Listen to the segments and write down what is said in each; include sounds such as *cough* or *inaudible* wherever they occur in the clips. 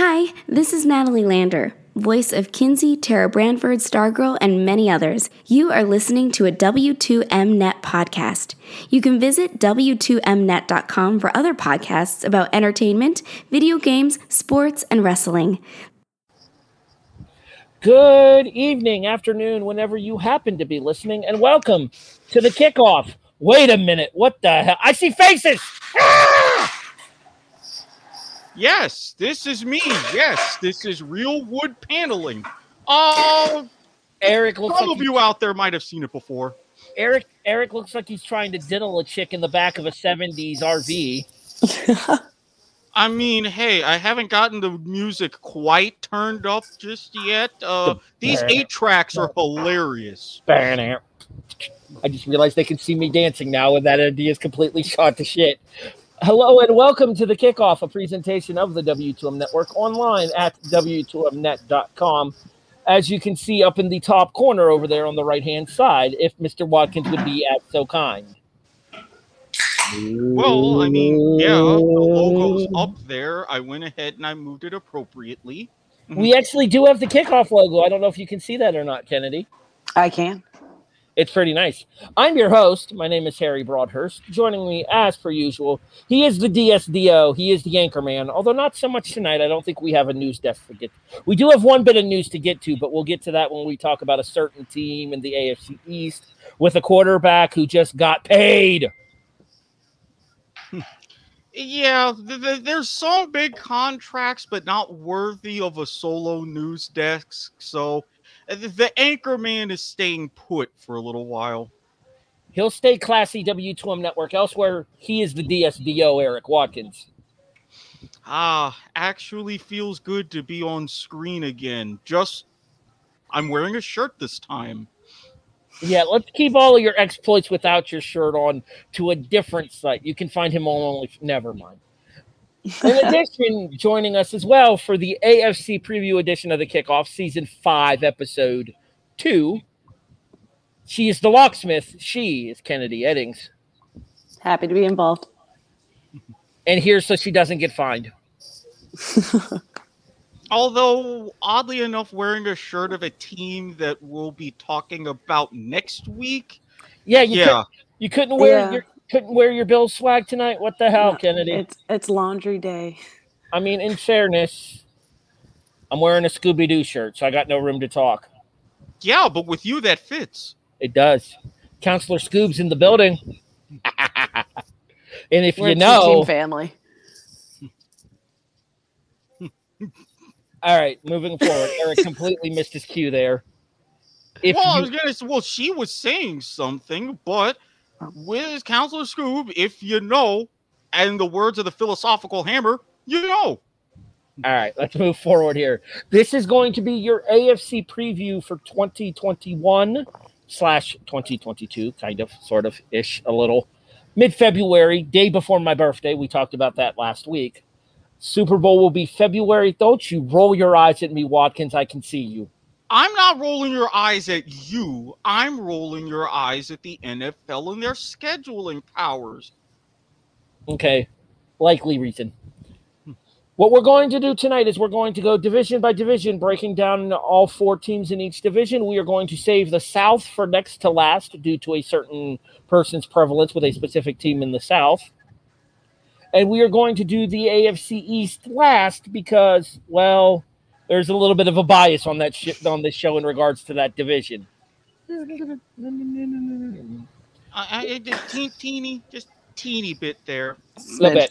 Hi, this is Natalie Lander, voice of Kinsey, Tara Branford, Stargirl, and many others. You are listening to a W2Mnet podcast. You can visit W2Mnet.com for other podcasts about entertainment, video games, sports, and wrestling. Good evening, afternoon, whenever you happen to be listening, and welcome to the kickoff. Wait a minute, what the hell? I see faces! Ah! Yes, this is me. Yes, this is real wood paneling. Oh, Erik looks some of you out there might have seen it before. Erik Erik looks like he's trying to diddle a chick in the back of a 70s RV. *laughs* I mean, hey, I haven't gotten the music quite turned up just yet. Uh, these eight tracks are hilarious. I just realized they can see me dancing now, and that idea is completely shot to shit. Hello and welcome to the kickoff, a presentation of the W2M Network online at W2Mnet.com. As you can see up in the top corner over there on the right hand side, if Mr. Watkins would be at so kind. Well, I mean, yeah, the logo's up there. I went ahead and I moved it appropriately. We actually do have the kickoff logo. I don't know if you can see that or not, Keneddi. I can. It's pretty nice. I'm your host. My name is Harry Broadhurst. Joining me, as per usual, he is the DSDO. He is the anchor man, although not so much tonight. I don't think we have a news desk to get. We do have one bit of news to get to, but we'll get to that when we talk about a certain team in the AFC East with a quarterback who just got paid. Yeah, th- th- there's some big contracts, but not worthy of a solo news desk. So the, the anchor man is staying put for a little while. He'll stay classy W2M Network. Elsewhere, he is the DSDO, Erik Watkins. Ah, actually feels good to be on screen again. Just, I'm wearing a shirt this time. Yeah, let's keep all of your exploits without your shirt on to a different site. You can find him on only. Never mind. In addition, joining us as well for the AFC preview edition of the kickoff, season five, episode two. She is the locksmith. She is Keneddi Eddings. Happy to be involved. And here so she doesn't get fined. *laughs* Although, oddly enough, wearing a shirt of a team that we'll be talking about next week. Yeah, you, Yeah. Couldn't, you couldn't wear Yeah. your couldn't wear your Bill swag tonight. What the hell, No, Keneddi? It's it's laundry day. I mean, in fairness, I'm wearing a Scooby Doo shirt, so I got no room to talk. Yeah, but with you, that fits. It does. Counselor Scoob's in the building. *laughs* and if We're you know, two-team family. all right, moving forward, Erik completely missed his cue there. If well, I was gonna say, well, she was saying something, but with Counselor Scoob, if you know, and the words of the philosophical hammer, you know. all right, let's move forward here. This is going to be your AFC preview for 2021 slash 2022, kind of, sort of ish, a little. Mid February, day before my birthday. We talked about that last week. Super Bowl will be February. Don't you roll your eyes at me, Watkins. I can see you. I'm not rolling your eyes at you. I'm rolling your eyes at the NFL and their scheduling powers. Okay, likely reason. What we're going to do tonight is we're going to go division by division, breaking down all four teams in each division. We are going to save the South for next to last due to a certain person's prevalence with a specific team in the South. And we are going to do the AFC East last because, well, there's a little bit of a bias on that shit on this show in regards to that division. I, I, teen, teeny, just teeny bit there. little bit.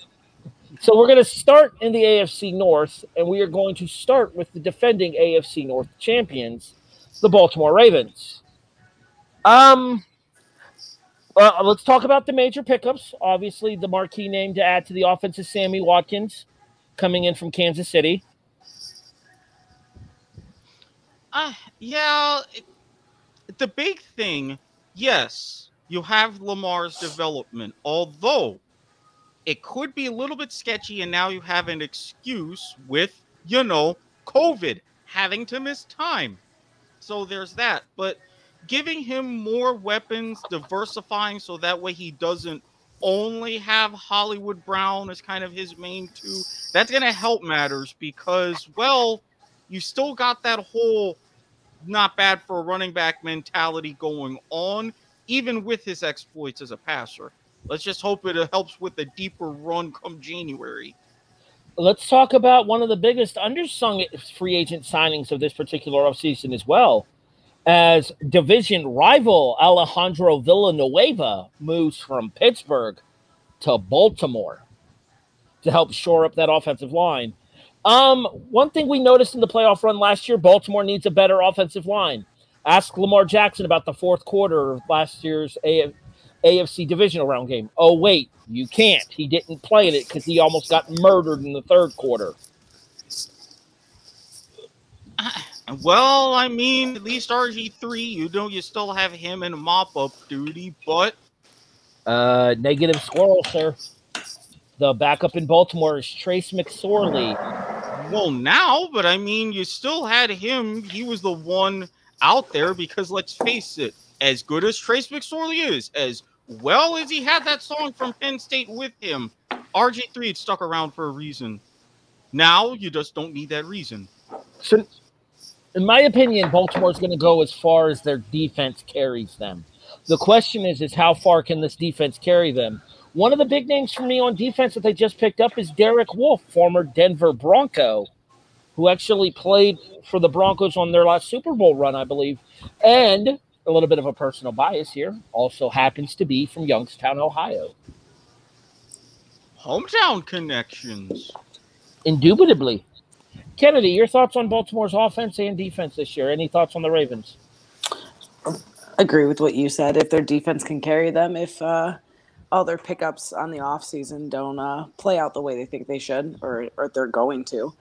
So we're going to start in the AFC North, and we are going to start with the defending AFC North champions, the Baltimore Ravens. Um, well, let's talk about the major pickups. Obviously, the marquee name to add to the offense is Sammy Watkins, coming in from Kansas City. Uh, yeah, it, the big thing, yes, you have Lamar's development, although it could be a little bit sketchy, and now you have an excuse with, you know, COVID, having to miss time. So there's that. But giving him more weapons, diversifying so that way he doesn't only have Hollywood Brown as kind of his main two, that's going to help matters because, well, you still got that whole not bad for a running back mentality going on, even with his exploits as a passer. Let's just hope it helps with a deeper run come January. Let's talk about one of the biggest undersung free agent signings of this particular offseason as well. As division rival Alejandro Villanueva moves from Pittsburgh to Baltimore to help shore up that offensive line. Um, one thing we noticed in the playoff run last year, Baltimore needs a better offensive line. Ask Lamar Jackson about the fourth quarter of last year's AF- AFC divisional round game. Oh, wait, you can't. He didn't play in it because he almost got murdered in the third quarter. *sighs* Well, I mean, at least RG3, you know, you still have him in mop up duty, but. Uh, negative squirrel, sir. The backup in Baltimore is Trace McSorley. Well, now, but I mean, you still had him. He was the one out there because let's face it, as good as Trace McSorley is, as well as he had that song from Penn State with him, RG3 had stuck around for a reason. Now you just don't need that reason. So, in my opinion, Baltimore's going to go as far as their defense carries them. The question is, is how far can this defense carry them? One of the big names for me on defense that they just picked up is Derek Wolfe, former Denver Bronco, who actually played for the Broncos on their last Super Bowl run, I believe. And a little bit of a personal bias here, also happens to be from Youngstown, Ohio. Hometown connections. Indubitably. Keneddi, your thoughts on Baltimore's offense and defense this year? Any thoughts on the Ravens? Agree with what you said. If their defense can carry them, if uh, all their pickups on the offseason don't uh, play out the way they think they should or, or they're going to,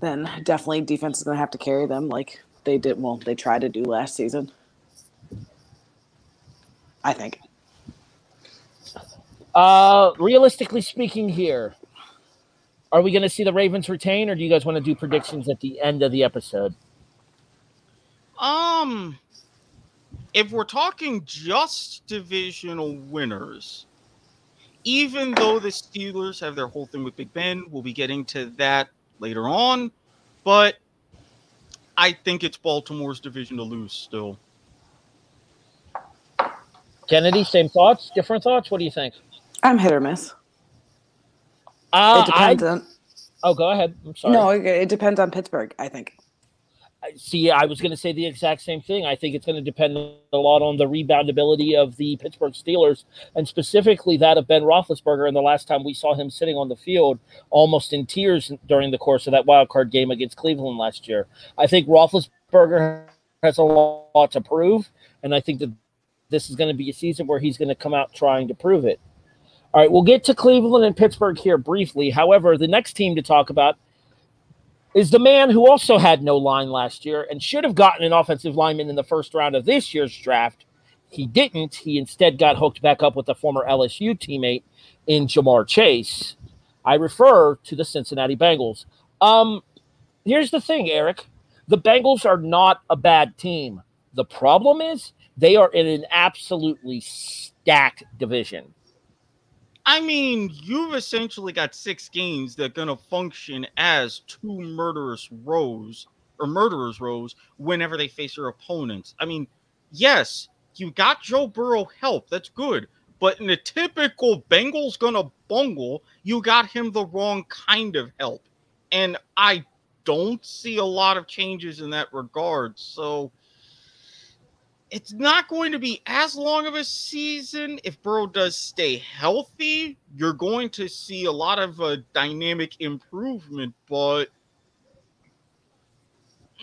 then definitely defense is going to have to carry them like they did. Well, they tried to do last season. I think. Uh, realistically speaking, here, are we going to see the Ravens retain, or do you guys want to do predictions at the end of the episode? Um, if we're talking just divisional winners, even though the Steelers have their whole thing with Big Ben, we'll be getting to that later on, but I think it's Baltimore's division to lose still. Keneddi, same thoughts, different thoughts. What do you think? I'm hit or miss. Uh, it depends I, on. oh, go ahead. I'm sorry. No, it, it depends on Pittsburgh. I think. See, I was going to say the exact same thing. I think it's going to depend a lot on the reboundability of the Pittsburgh Steelers, and specifically that of Ben Roethlisberger. And the last time we saw him sitting on the field, almost in tears during the course of that wild card game against Cleveland last year. I think Roethlisberger has a lot to prove, and I think that this is going to be a season where he's going to come out trying to prove it. All right, we'll get to Cleveland and Pittsburgh here briefly. However, the next team to talk about is the man who also had no line last year and should have gotten an offensive lineman in the first round of this year's draft. He didn't. He instead got hooked back up with a former LSU teammate in Ja'Marr Chase. I refer to the Cincinnati Bengals. Um, here's the thing, Erik. The Bengals are not a bad team. The problem is they are in an absolutely stacked division. I mean, you've essentially got six games that are going to function as two murderous rows or murderers rows whenever they face their opponents. I mean, yes, you got Joe Burrow help. That's good. But in a typical Bengals gonna bungle, you got him the wrong kind of help. And I don't see a lot of changes in that regard. So it's not going to be as long of a season if Burrow does stay healthy. You're going to see a lot of uh, dynamic improvement, but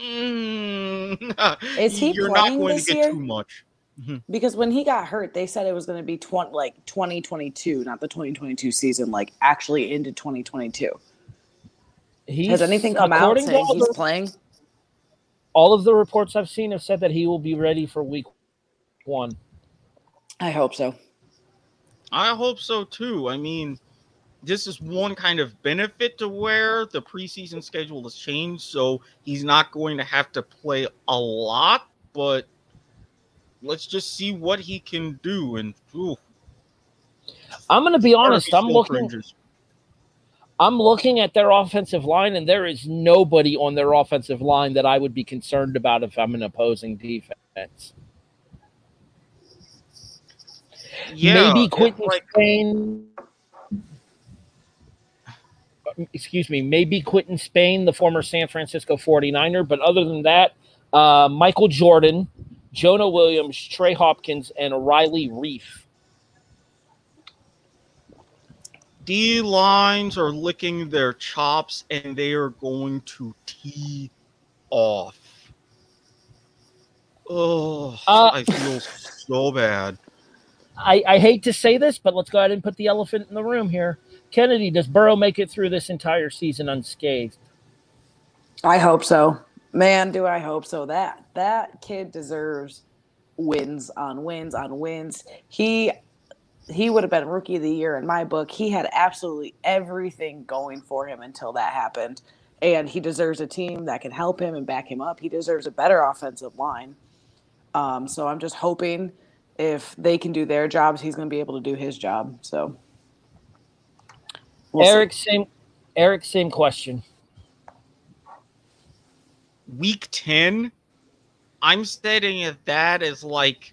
mm, *laughs* Is he you're not going this to get year? too much. Because when he got hurt, they said it was going to be 20, like 2022, not the 2022 season, like actually into 2022. He's, Has anything come out saying he's the- playing? All of the reports I've seen have said that he will be ready for week one. I hope so. I hope so too. I mean, this is one kind of benefit to where the preseason schedule has changed, so he's not going to have to play a lot, but let's just see what he can do. And ooh, I'm going to be honest. I'm looking. fringes. I'm looking at their offensive line, and there is nobody on their offensive line that I would be concerned about if I'm an opposing defense. Yeah, Maybe Quinton like- Spain. Excuse me. Maybe Quinton Spain, the former San Francisco 49er. But other than that, uh, Michael Jordan, Jonah Williams, Trey Hopkins, and Riley Reiff. D lines are licking their chops and they are going to tee off. Oh, Uh, I feel so bad. I, I hate to say this, but let's go ahead and put the elephant in the room here. Keneddi, does Burrow make it through this entire season unscathed? I hope so. Man, do I hope so. That that kid deserves wins on wins on wins. He he would have been rookie of the year in my book. He had absolutely everything going for him until that happened. And he deserves a team that can help him and back him up. He deserves a better offensive line. Um, so I'm just hoping if they can do their jobs, he's going to be able to do his job. So, we'll see. Erik, same Erik, same question. Week 10, I'm stating that that is like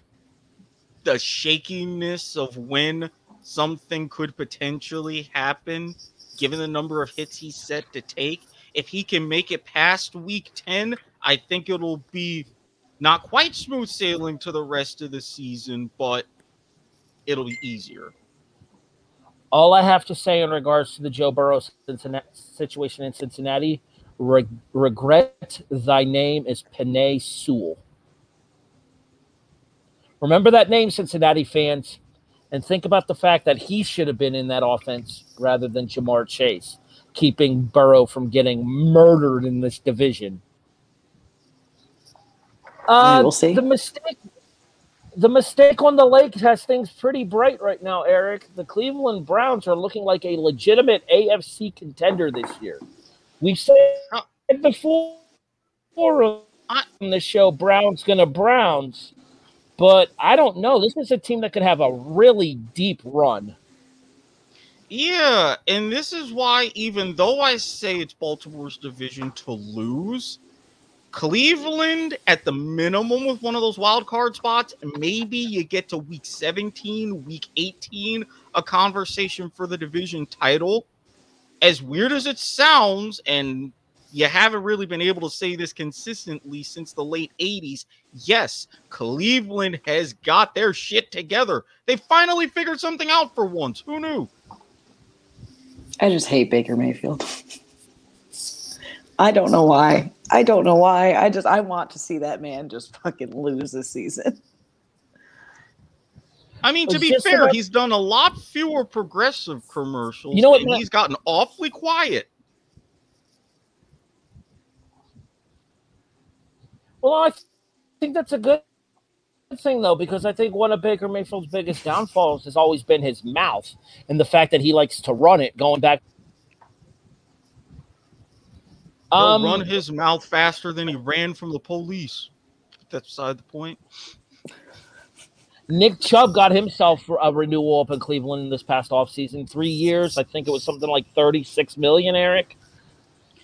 the shakiness of when something could potentially happen, given the number of hits he's set to take. If he can make it past week 10, I think it'll be not quite smooth sailing to the rest of the season, but it'll be easier. All I have to say in regards to the Joe Burrow Cincinnati, situation in Cincinnati, re- regret thy name is Penei Sewell. Remember that name, Cincinnati fans, and think about the fact that he should have been in that offense rather than Ja'Marr Chase, keeping Burrow from getting murdered in this division. Uh, we'll see. The mistake, the mistake on the lake has things pretty bright right now, Erik. The Cleveland Browns are looking like a legitimate AFC contender this year. We've said before on the show, Browns gonna Browns, but I don't know. This is a team that could have a really deep run. Yeah, and this is why, even though I say it's Baltimore's division to lose, Cleveland at the minimum with one of those wild card spots, maybe you get to week 17, week 18, a conversation for the division title. As weird as it sounds, and you haven't really been able to say this consistently since the late 80s. Yes, Cleveland has got their shit together. They finally figured something out for once. Who knew? I just hate Baker Mayfield. I don't know why. I don't know why. I just I want to see that man just fucking lose this season. I mean, to be fair, about- he's done a lot fewer progressive commercials. You know what, and he's gotten awfully quiet. Well, I th- think that's a good thing though, because I think one of Baker Mayfield's biggest downfalls has always been his mouth and the fact that he likes to run it. Going back, He'll um, run his mouth faster than he ran from the police. That's beside the point. Nick Chubb got himself a renewal up in Cleveland this past offseason. Three years. I think it was something like 36 million, Erik.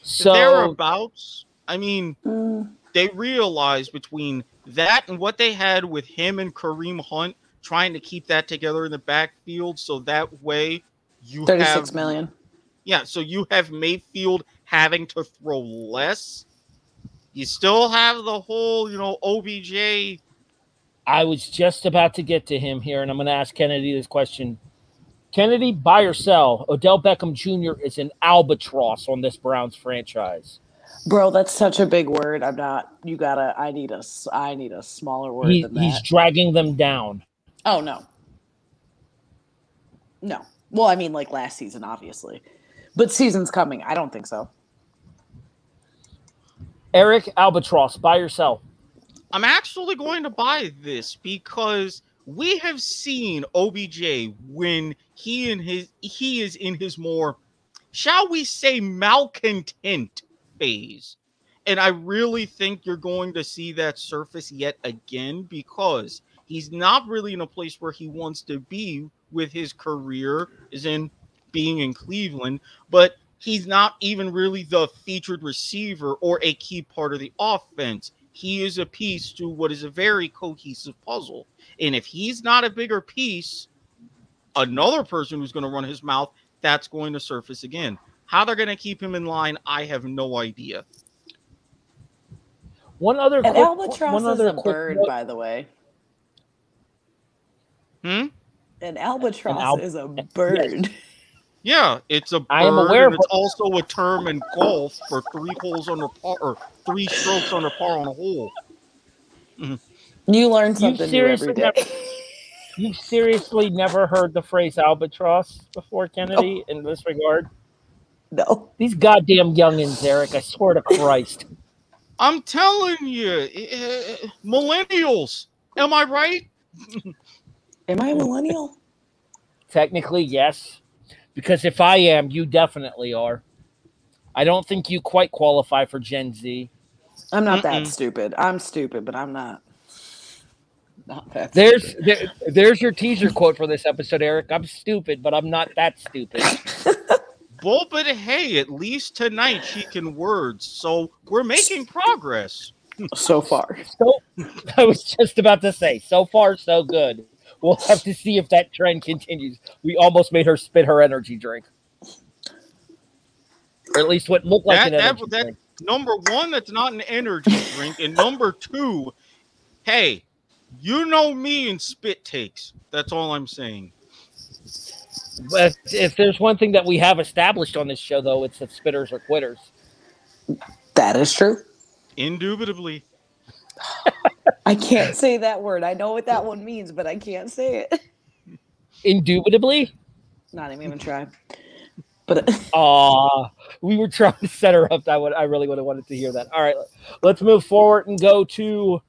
So Thereabouts. I mean, Mm, they realized between that and what they had with him and Kareem Hunt trying to keep that together in the backfield so that way you Thirty-six have million. Yeah, so you have Mayfield having to throw less. You still have the whole, you know, OBJ. I was just about to get to him here, and I'm going to ask Keneddi this question. Keneddi, buy or sell? Odell Beckham Jr. is an albatross on this Browns franchise. Bro, that's such a big word. I'm not. You gotta. I need a. I need a smaller word He, than he's dragging them down. Oh no. No. Well, I mean, like last season, obviously, but season's coming. I don't think so. Erik Albatross, buy or sell? I'm actually going to buy this because we have seen OBJ when he and his he is in his more, shall we say, malcontent phase. And I really think you're going to see that surface yet again because he's not really in a place where he wants to be with his career is in being in Cleveland, but he's not even really the featured receiver or a key part of the offense. He is a piece to what is a very cohesive puzzle. And if he's not a bigger piece, another person who's going to run his mouth, that's going to surface again. How they're going to keep him in line, I have no idea. One other An quick, albatross one is a quick bird, note- by the way. Hmm? An albatross al- is a *laughs* bird. Yeah, it's a bird, I am aware and of it's also a term in golf for three holes under par or three strokes under par on a hole. You learn something new every seriously day. never- You seriously never heard the phrase albatross before, Keneddi, in this regard? No. These goddamn youngins, Erik, I swear to Christ. I'm telling you, eh, millennials. Am I right? Am I a millennial? *laughs* Technically, yes. Because if I am, you definitely are. I don't think you quite qualify for Gen Z. I'm not Mm-mm. that stupid. I'm stupid, but I'm not. Not that. There's there, there's your teaser quote for this episode, Eric. I'm stupid, but I'm not that stupid. *laughs* Well, but hey, at least tonight she can words, so we're making progress. so far. So I was just about to say, so far so good. We'll have to see if that trend continues. We almost made her spit her energy drink. Or at least what looked like That- an that- energy that- drink. Number one, that's not an energy drink, and number two, hey, you know me and spit takes. That's all I'm saying. But if there's one thing that we have established on this show, though, it's that spitters are quitters. That is true. Indubitably. I can't say that word. I know what that one means, but I can't say it. Indubitably? Not even try. But *laughs* Aw, we were trying to set her up. I would, I really would have wanted to hear that. All right, let's move forward and go to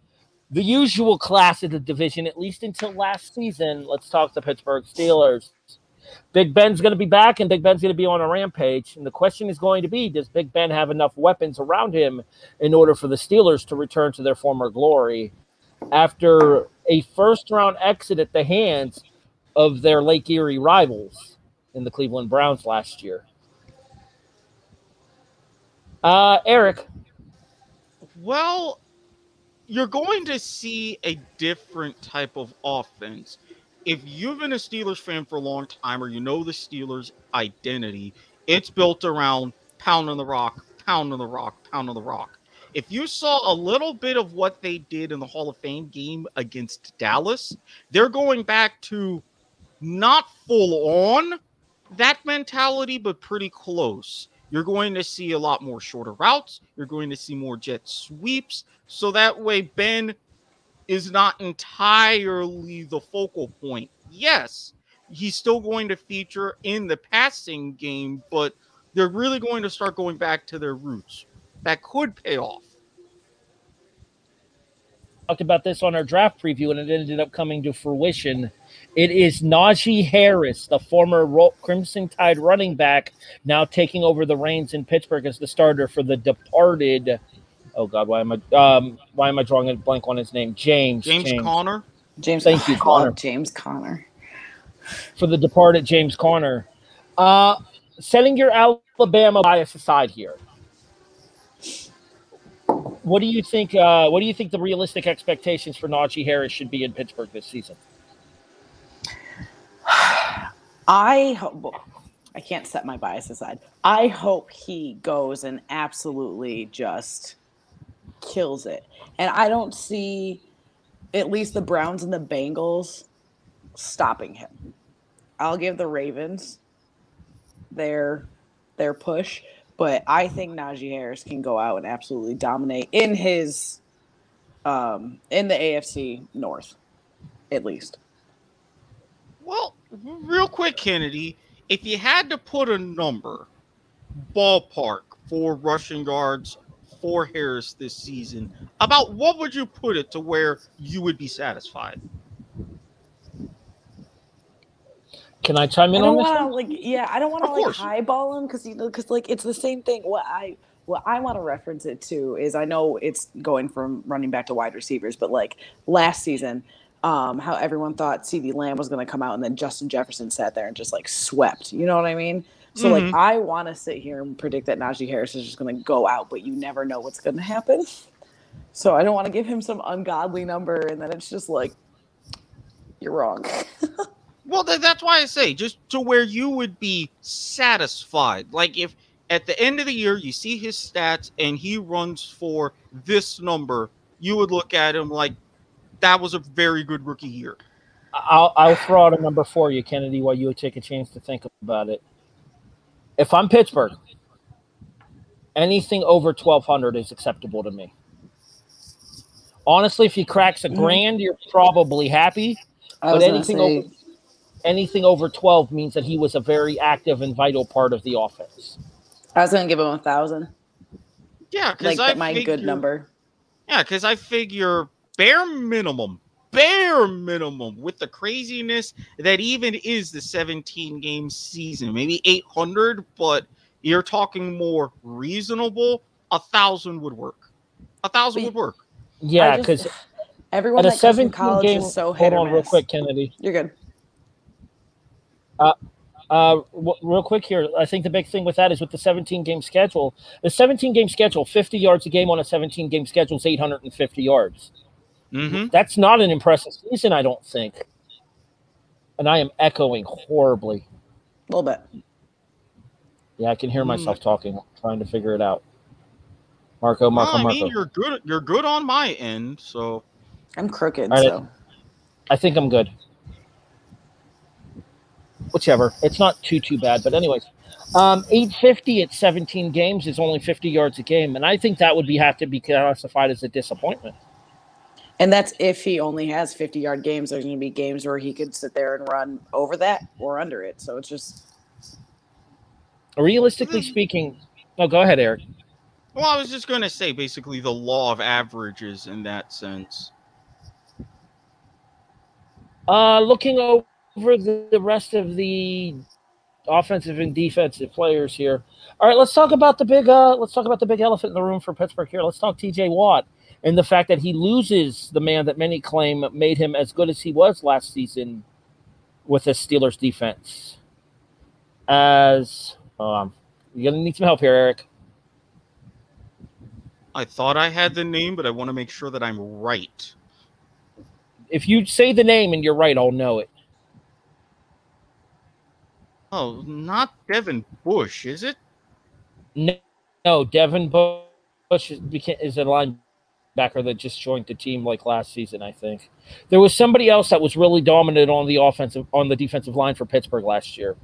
the usual class of the division, at least until last season. Let's talk the Pittsburgh Steelers. Big Ben's going to be back, and Big Ben's going to be on a rampage. And the question is going to be: Does Big Ben have enough weapons around him in order for the Steelers to return to their former glory after a first-round exit at the hands of their Lake Erie rivals? in the Cleveland Browns last year. Uh, Erik, Well, you're going to see a different type of offense. If you've been a Steelers fan for a long time or you know the Steelers' identity, it's built around pound on the rock, pound on the rock, pound on the rock. If you saw a little bit of what they did in the Hall of Fame game against Dallas, they're going back to not full on that mentality, but pretty close. You're going to see a lot more shorter routes. You're going to see more jet sweeps. So that way, Ben is not entirely the focal point. Yes, he's still going to feature in the passing game, but they're really going to start going back to their roots. That could pay off. talked about this on our draft preview, and it ended up coming to fruition. It is Najee Harris, the former Crimson Tide running back, now taking over the reins in Pittsburgh as the starter for the departed. Oh God, why am I um, why am I drawing a blank on his name? James. James, Conner. James, Thank you, Conner. James Conner. for the departed James Conner, Uh, setting your Alabama bias aside here, what do you think? Uh, what do you think the realistic expectations for Najee Harris should be in Pittsburgh this season? I hope I can't set my bias aside. I hope he goes and absolutely just kills it. And I don't see at least the Browns and the Bengals stopping him. I'll give the Ravens their their push, but I think Najee Harris can go out and absolutely dominate in his um in the AFC North at least. Well, real quick, Keneddi, if you had to put a number, ballpark for rushing yards for Harris this season, about what would you put it to where you would be satisfied? Can I chime in don't on this? want to like, yeah, I don't want to like course. highball him because you know, because like it's the same thing. What I what I want to reference it to is I know it's going from running back to wide receivers, but like last season, um, how everyone thought CeeDee Lamb was going to come out and then Justin Jefferson sat there and just like swept. You know what I mean? So Mhm. like I want to sit here and predict that Najee Harris is just going to go out, but you never know what's going to happen. So I don't want to give him some ungodly number and then it's just like you're wrong. *laughs* Well, th- that's why I say just to where you would be satisfied. Like if at the end of the year you see his stats and he runs for this number, you would look at him like that was a very good rookie year. I'll, I'll throw out a number for you, Keneddi, while you take a chance to think about it. If I'm Pittsburgh, anything over 1,200 is acceptable to me. Honestly, if he cracks a Mhm. grand, you're probably happy. I But anything say, over anything over 12 means that he was a very active and vital part of the offense. I was going to give him a thousand, Yeah, because like I my good number. Yeah, because I figure bare minimum, bare minimum with the craziness that even is the 17 game season, maybe 800, but you're talking more reasonable. A thousand would work. A thousand would work. Yeah, because Everyone at a that comes 17 college game, is so hit or on real quick, Keneddi. You're good. Uh, w- real quick here, I think the big thing with that is with the 17 game schedule. The 17 game schedule, 50 yards a game on a 17 game schedule is 850 yards. Mm-hmm. That's not an impressive season, I don't think. And I am echoing horribly. A little bit. Yeah, I can Mm. hear myself talking, trying to figure it out. Marco, Marco, I Marco. mean, you're good. You're good on my end. So I'm crooked, All right. so I think I'm good. Whichever. It's not too too bad, but anyways. Um, 850 at 17 games is only 50 yards a game, and I think that would be have to be classified as a disappointment. And that's if he only has 50 yard games. There's going to be games where he could sit there and run over that or under it. So it's just Realistically speaking, no, go ahead, Erik. Well, I was just going to say basically the law of averages in that sense. Uh, looking over the, the rest of the offensive and defensive players here. All right, let's talk about the big. Uh, let's talk about the big elephant in the room for Pittsburgh here. Let's talk T.J. Watt and the fact that he loses the man that many claim made him as good as he was last season with the Steelers defense. As um, you're gonna need some help here, Erik. I thought I had the name, but I want to make sure that I'm right. If you say the name and you're right, I'll know it. Oh, not Devin Bush, is it? No, no Devin Bush is, is a linebacker that just joined the team like last season. I think there was somebody else that was really dominant on the offensive on the defensive line for Pittsburgh last year.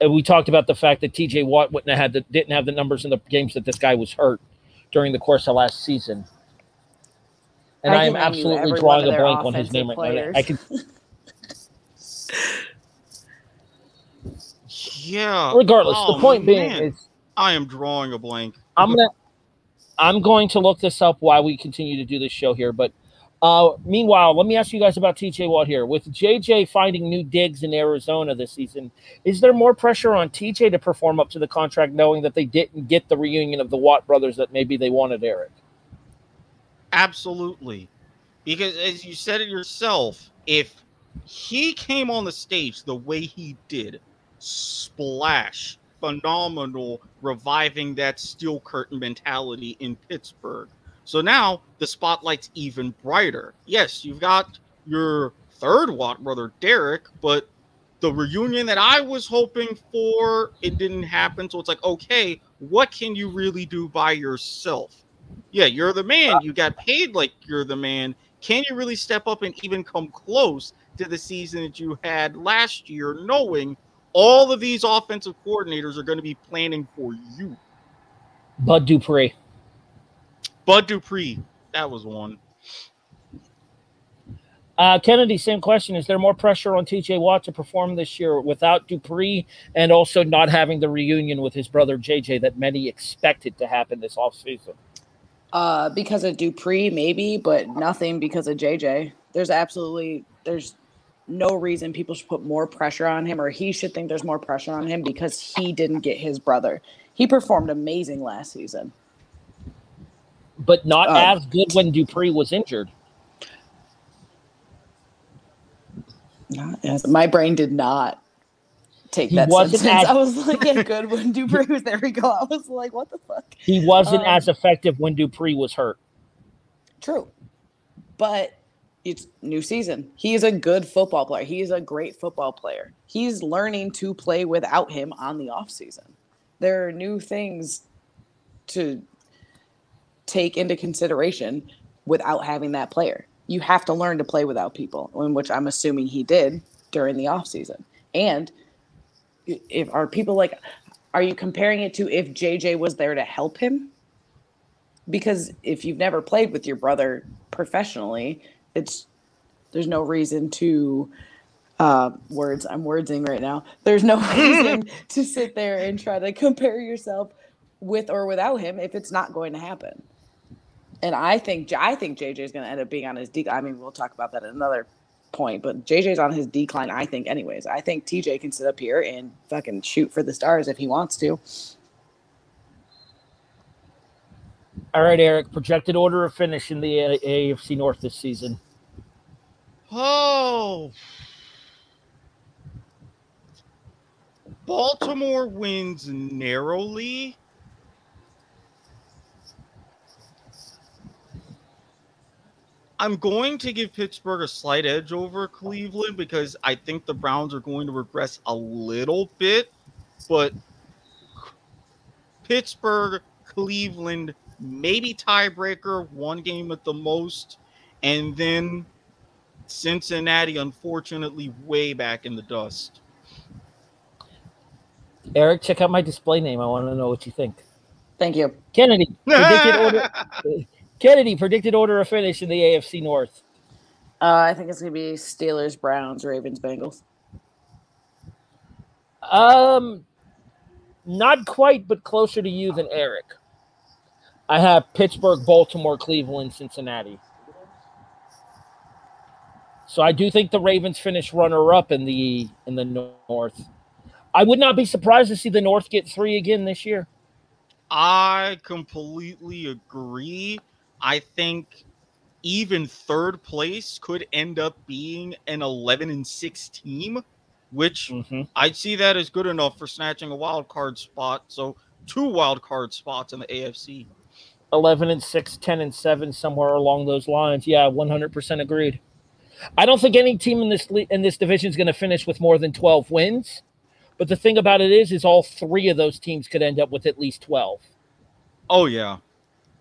And we talked about the fact that T.J. Watt wouldn't have had the, didn't have the numbers in the games that this guy was hurt during the course of last season. And I I, am absolutely drawing a blank on his name right now. I can *laughs* Yeah. regardless. Oh, the point being is I am drawing a blank. I'm gonna I'm going to look this up while we continue to do this show here. But uh, meanwhile, let me ask you guys about TJ Watt here. With JJ finding new digs in Arizona this season, is there more pressure on TJ to perform up to the contract, knowing that they didn't get the reunion of the Watt brothers that maybe they wanted, Erik? Absolutely. Because as you said it yourself, if he came on the stage the way he did, splash, phenomenal, reviving that steel curtain mentality in Pittsburgh. So now the spotlight's even brighter. Yes, you've got your third Watt brother, Derek, but the reunion that I was hoping for, it didn't happen. So it's like, okay, what can you really do by yourself? Yeah, you're the man. You got paid like you're the man. Can you really step up and even come close to the season that you had last year, knowing all of these offensive coordinators are going to be planning for you? Bud Dupree. Bud Dupree, that was one. Uh, Keneddi, same question. Is there more pressure on TJ Watt to perform this year without Dupree and also not having the reunion with his brother JJ that many expected to happen this offseason? uh, because of Dupree, maybe, but nothing because of JJ. There's absolutely there's no reason people should put more pressure on him, or he should think there's more pressure on him because he didn't get his brother. He performed amazing last season. But not Um, as good when Dupree was injured. Not as my brain did not take He that wasn't sentence. as- *laughs* I was like, yeah, good when *laughs* Dupree was there. We go. I was like, what the fuck? He wasn't Um, as effective when Dupree was hurt. True, but it's new season. He is a good football player. He is a great football player. He's learning to play without him on the off season. There are new things to take into consideration without having that player. You have to learn to play without people, in which I'm assuming he did during the off season. And if are people like are you comparing it to if JJ was there to help him? Because if you've never played with your brother professionally, it's there's no reason to uh, words. I'm wordsing right now. There's no *laughs* reason to sit there and try to compare yourself with or without him if it's not going to happen. And I think I think JJ is going to end up being on his decline. I mean, we'll talk about that at another point, but JJ's on his decline. I think, anyways. I think TJ can sit up here and fucking shoot for the stars if he wants to. All right, Erik. Projected order of finish in the AFC North this season. Oh. Baltimore wins narrowly. I'm going to give Pittsburgh a slight edge over Cleveland because I think the Browns are going to regress a little bit, but Pittsburgh, Cleveland, maybe tiebreaker, one game at the most, and then Cincinnati, unfortunately, way back in the dust. Erik, check out my display name. I want to know what you think. Thank you. Keneddi *laughs* predicted order. Keneddi predicted order of finish in the AFC North. Uh, I think it's going to be Steelers, Browns, Ravens, Bengals. Um, not quite, but closer to you than Erik. I have Pittsburgh, Baltimore, Cleveland, Cincinnati. So I do think the Ravens finish runner up in the in the North. I would not be surprised to see the North get three again this year. I completely agree. I think even third place could end up being an 11 and 6 team, which Mm-hmm. I'd see that as good enough for snatching a wild card spot. So, two wild card spots in the AFC. 11 and 6, 10 and 7, somewhere along those lines. Yeah, 100% agreed. I don't think any team in this in this division is going to finish with more than 12 wins. But the thing about it is is all three of those teams could end up with at least 12. Oh, yeah.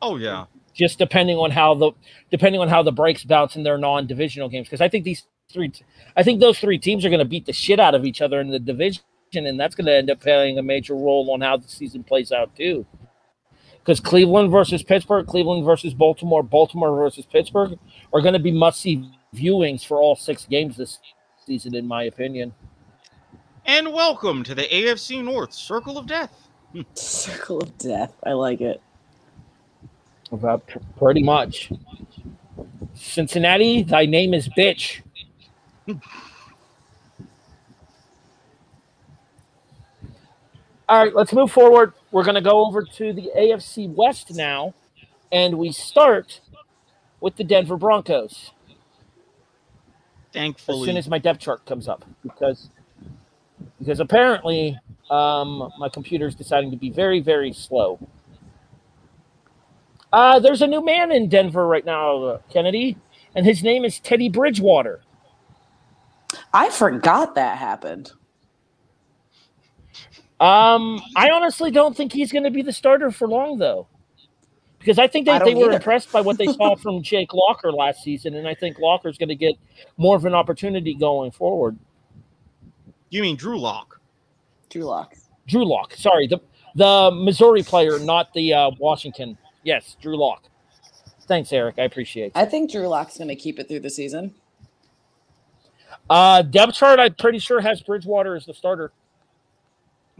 Oh, yeah. Just depending on how the depending on how the breaks bounce in their non-divisional games because I think these three I think those three teams are going to beat the shit out of each other in the division and that's going to end up playing a major role on how the season plays out too. Because Cleveland versus Pittsburgh, Cleveland versus Baltimore, Baltimore versus Pittsburgh are going to be must-see viewings for all six games this season, in my opinion. And welcome to the AFC North Circle of Death. *laughs* Circle of Death. I like it. Uh, About pr- pretty much. Cincinnati, thy name is bitch. *laughs* All right, let's move forward. We're going to go over to the AFC West now, and we start with the Denver Broncos. Thankfully, as soon as my depth chart comes up, because because apparently um, my is deciding to be very very slow. Uh, there's a new man in Denver right now, uh, Keneddi, and his name is Teddy Bridgewater. I forgot that happened. Um, I honestly don't think he's going to be the starter for long, though, because I think I they, they were either. impressed by what they saw *laughs* from Jake Locker last season, and I think Locker's going to get more of an opportunity going forward. you mean Drew Lock? Drew Lock. Drew Lock, sorry, the the Missouri player, not the uh, Washington. Yes, Drew Lock. Thanks, Erik. I appreciate. It. I think Drew Lock's going to keep it through the season. Uh, depth chart, I'm pretty sure has Bridgewater as the starter.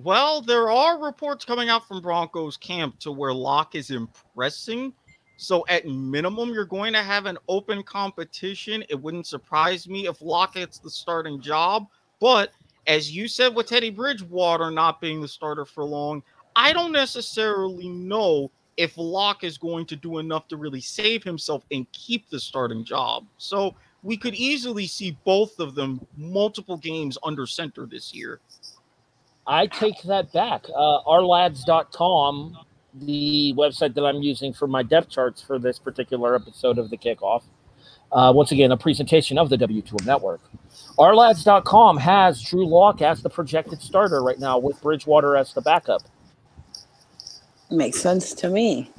Well, there are reports coming out from Broncos camp to where Lock is impressing. So at minimum, you're going to have an open competition. It wouldn't surprise me if Lock gets the starting job. But as you said with Teddy Bridgewater not being the starter for long, I don't necessarily know if Lock is going to do enough to really save himself and keep the starting job. So we could easily see both of them multiple games under center this year. I take that back. Uh, ourlads.com, the website that I'm using for my depth charts for this particular episode of the kickoff, uh, once again, a presentation of the W2M network. Ourlads.com has Drew Lock as the projected starter right now with Bridgewater as the backup. Makes sense to me.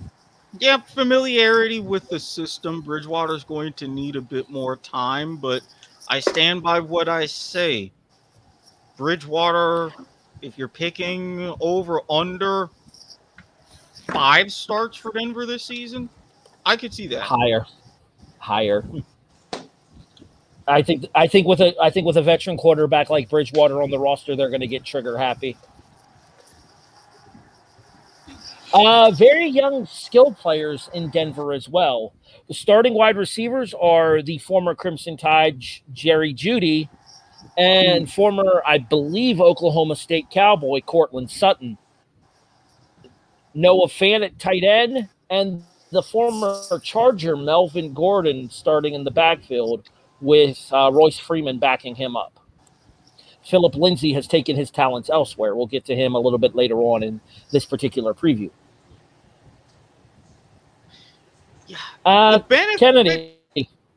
Yeah, familiarity with the system. Bridgewater's going to need a bit more time, but I stand by what I say. Bridgewater, if you're picking over under five starts for Denver this season, I could see that. Higher. Higher. I think I think with a I think with a veteran quarterback like Bridgewater on the roster, they're going to get trigger happy. Uh, very young skill players in Denver as well. The starting wide receivers are the former Crimson Tide Jerry Jeudy and former, I believe, Oklahoma State Cowboy Courtland Sutton. Noah Fant at tight end, and the former Charger Melvin Gordon starting in the backfield with uh, Royce Freeman backing him up. Philip Lindsay has taken his talents elsewhere. We'll get to him a little bit later on in this particular preview. Yeah. Uh, Keneddi,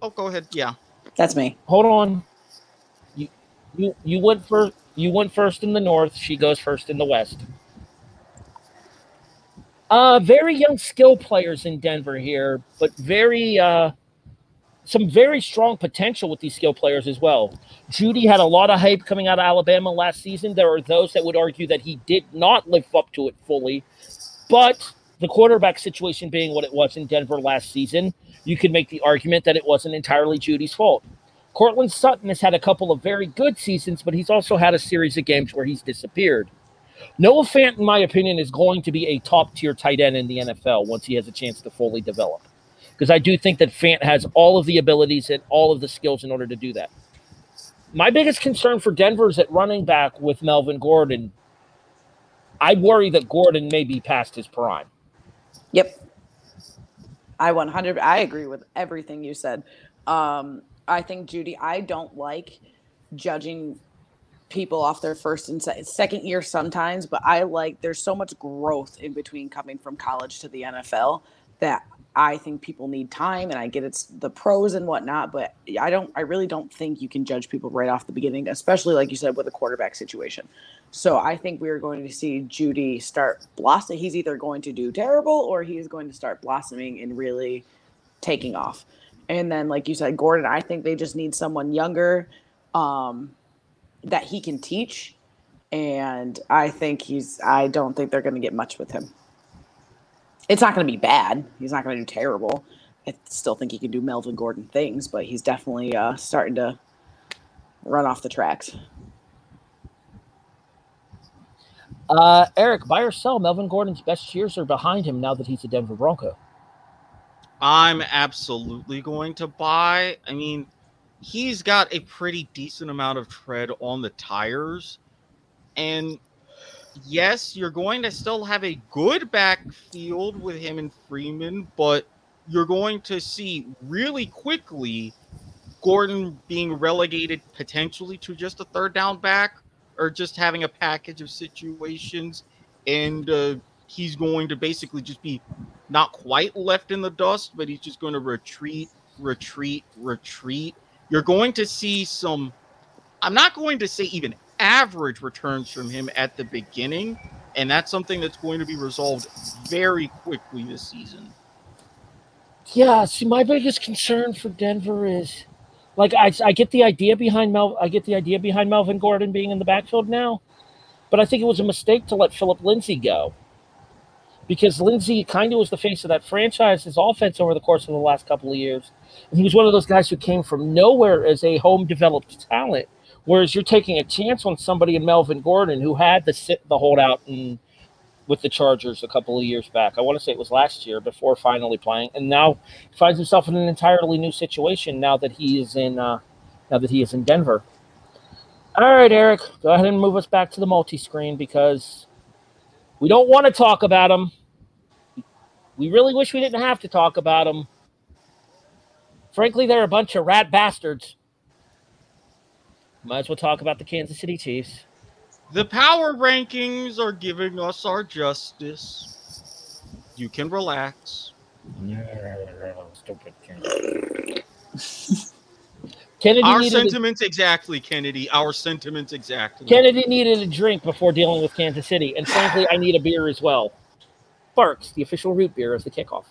Oh, go ahead. Yeah. That's me. hold on. You, you, went first. You went first in the north. She goes first in the west. Uh, very young skill players in Denver here, but very uh, some very strong potential with these skill players as well. Jeudy had a lot of hype coming out of Alabama last season. There are those that would argue that he did not live up to it fully, but the quarterback situation being what it was in Denver last season, you could make the argument that it wasn't entirely Jeudy's fault. Courtland Sutton has had a couple of very good seasons, but he's also had a series of games where he's disappeared. Noah Fant, in my opinion, is going to be a top tier tight end in the NFL once he has a chance to fully develop. Because I do think that Fant has all of the abilities and all of the skills in order to do that. My biggest concern for Denver is at running back with Melvin Gordon. I worry that Gordon may be past his prime. Yep. I 100 I agree with everything you said. Um I think Jeudy, I don't like judging people off their first and se- second year sometimes, but I like there's so much growth in between coming from college to the NFL that I think people need time and I get it's the pros and whatnot, but I don't I really don't think you can judge people right off the beginning, especially like you said with a quarterback situation. So I think we're going to see Jeudy start blossoming. He's either going to do terrible or he is going to start blossoming and really taking off. And then, like you said, Gordon, I think they just need someone younger um, that he can teach. And I think he's, I don't think they're going to get much with him. It's not going to be bad. He's not going to do terrible. I still think he can do Melvin Gordon things, but he's definitely uh, starting to run off the tracks. Uh, Erik, buy or sell, Melvin Gordon's best years are behind him now that he's a Denver Bronco. I'm absolutely going to buy. I mean, he's got a pretty decent amount of tread on the tires. And yes, you're going to still have a good backfield with him and Freeman, but you're going to see really quickly Gordon being relegated potentially to just a third down back or just having a package of situations. And uh, he's going to basically just be not quite left in the dust, but he's just going to retreat, retreat, retreat. You're going to see some, I'm not going to say even average returns from him at the beginning. And that's something that's going to be resolved very quickly this season. Yeah, see, my biggest concern for Denver is, like, I, I get the idea behind Mel, I get the idea behind Melvin Gordon being in the backfield now, but I think it was a mistake to let Philip Lindsay go, because Lindsay kind of was the face of that franchise's offense over the course of the last couple of years, and he was one of those guys who came from nowhere as a home developed talent. Whereas you're taking a chance on somebody in Melvin Gordon who had the sit the holdout and with the Chargers a couple of years back. I want to say it was last year before finally playing, and now finds himself in an entirely new situation now that he is in uh, now that he is in Denver. All right, Erik, go ahead and move us back to the multi-screen because we don't want to talk about them. We really wish we didn't have to talk about them. Frankly, they're a bunch of rat bastards. Might as well talk about the Kansas City Chiefs. The power rankings are giving us our justice. You can relax. *laughs* Stupid *laughs* Keneddi Our needed sentiments exactly, Keneddi. Our sentiments exactly. Keneddi needed a drink before dealing with Kansas City, and frankly, I need a beer as well. Barq's, the official root beer of the kickoff.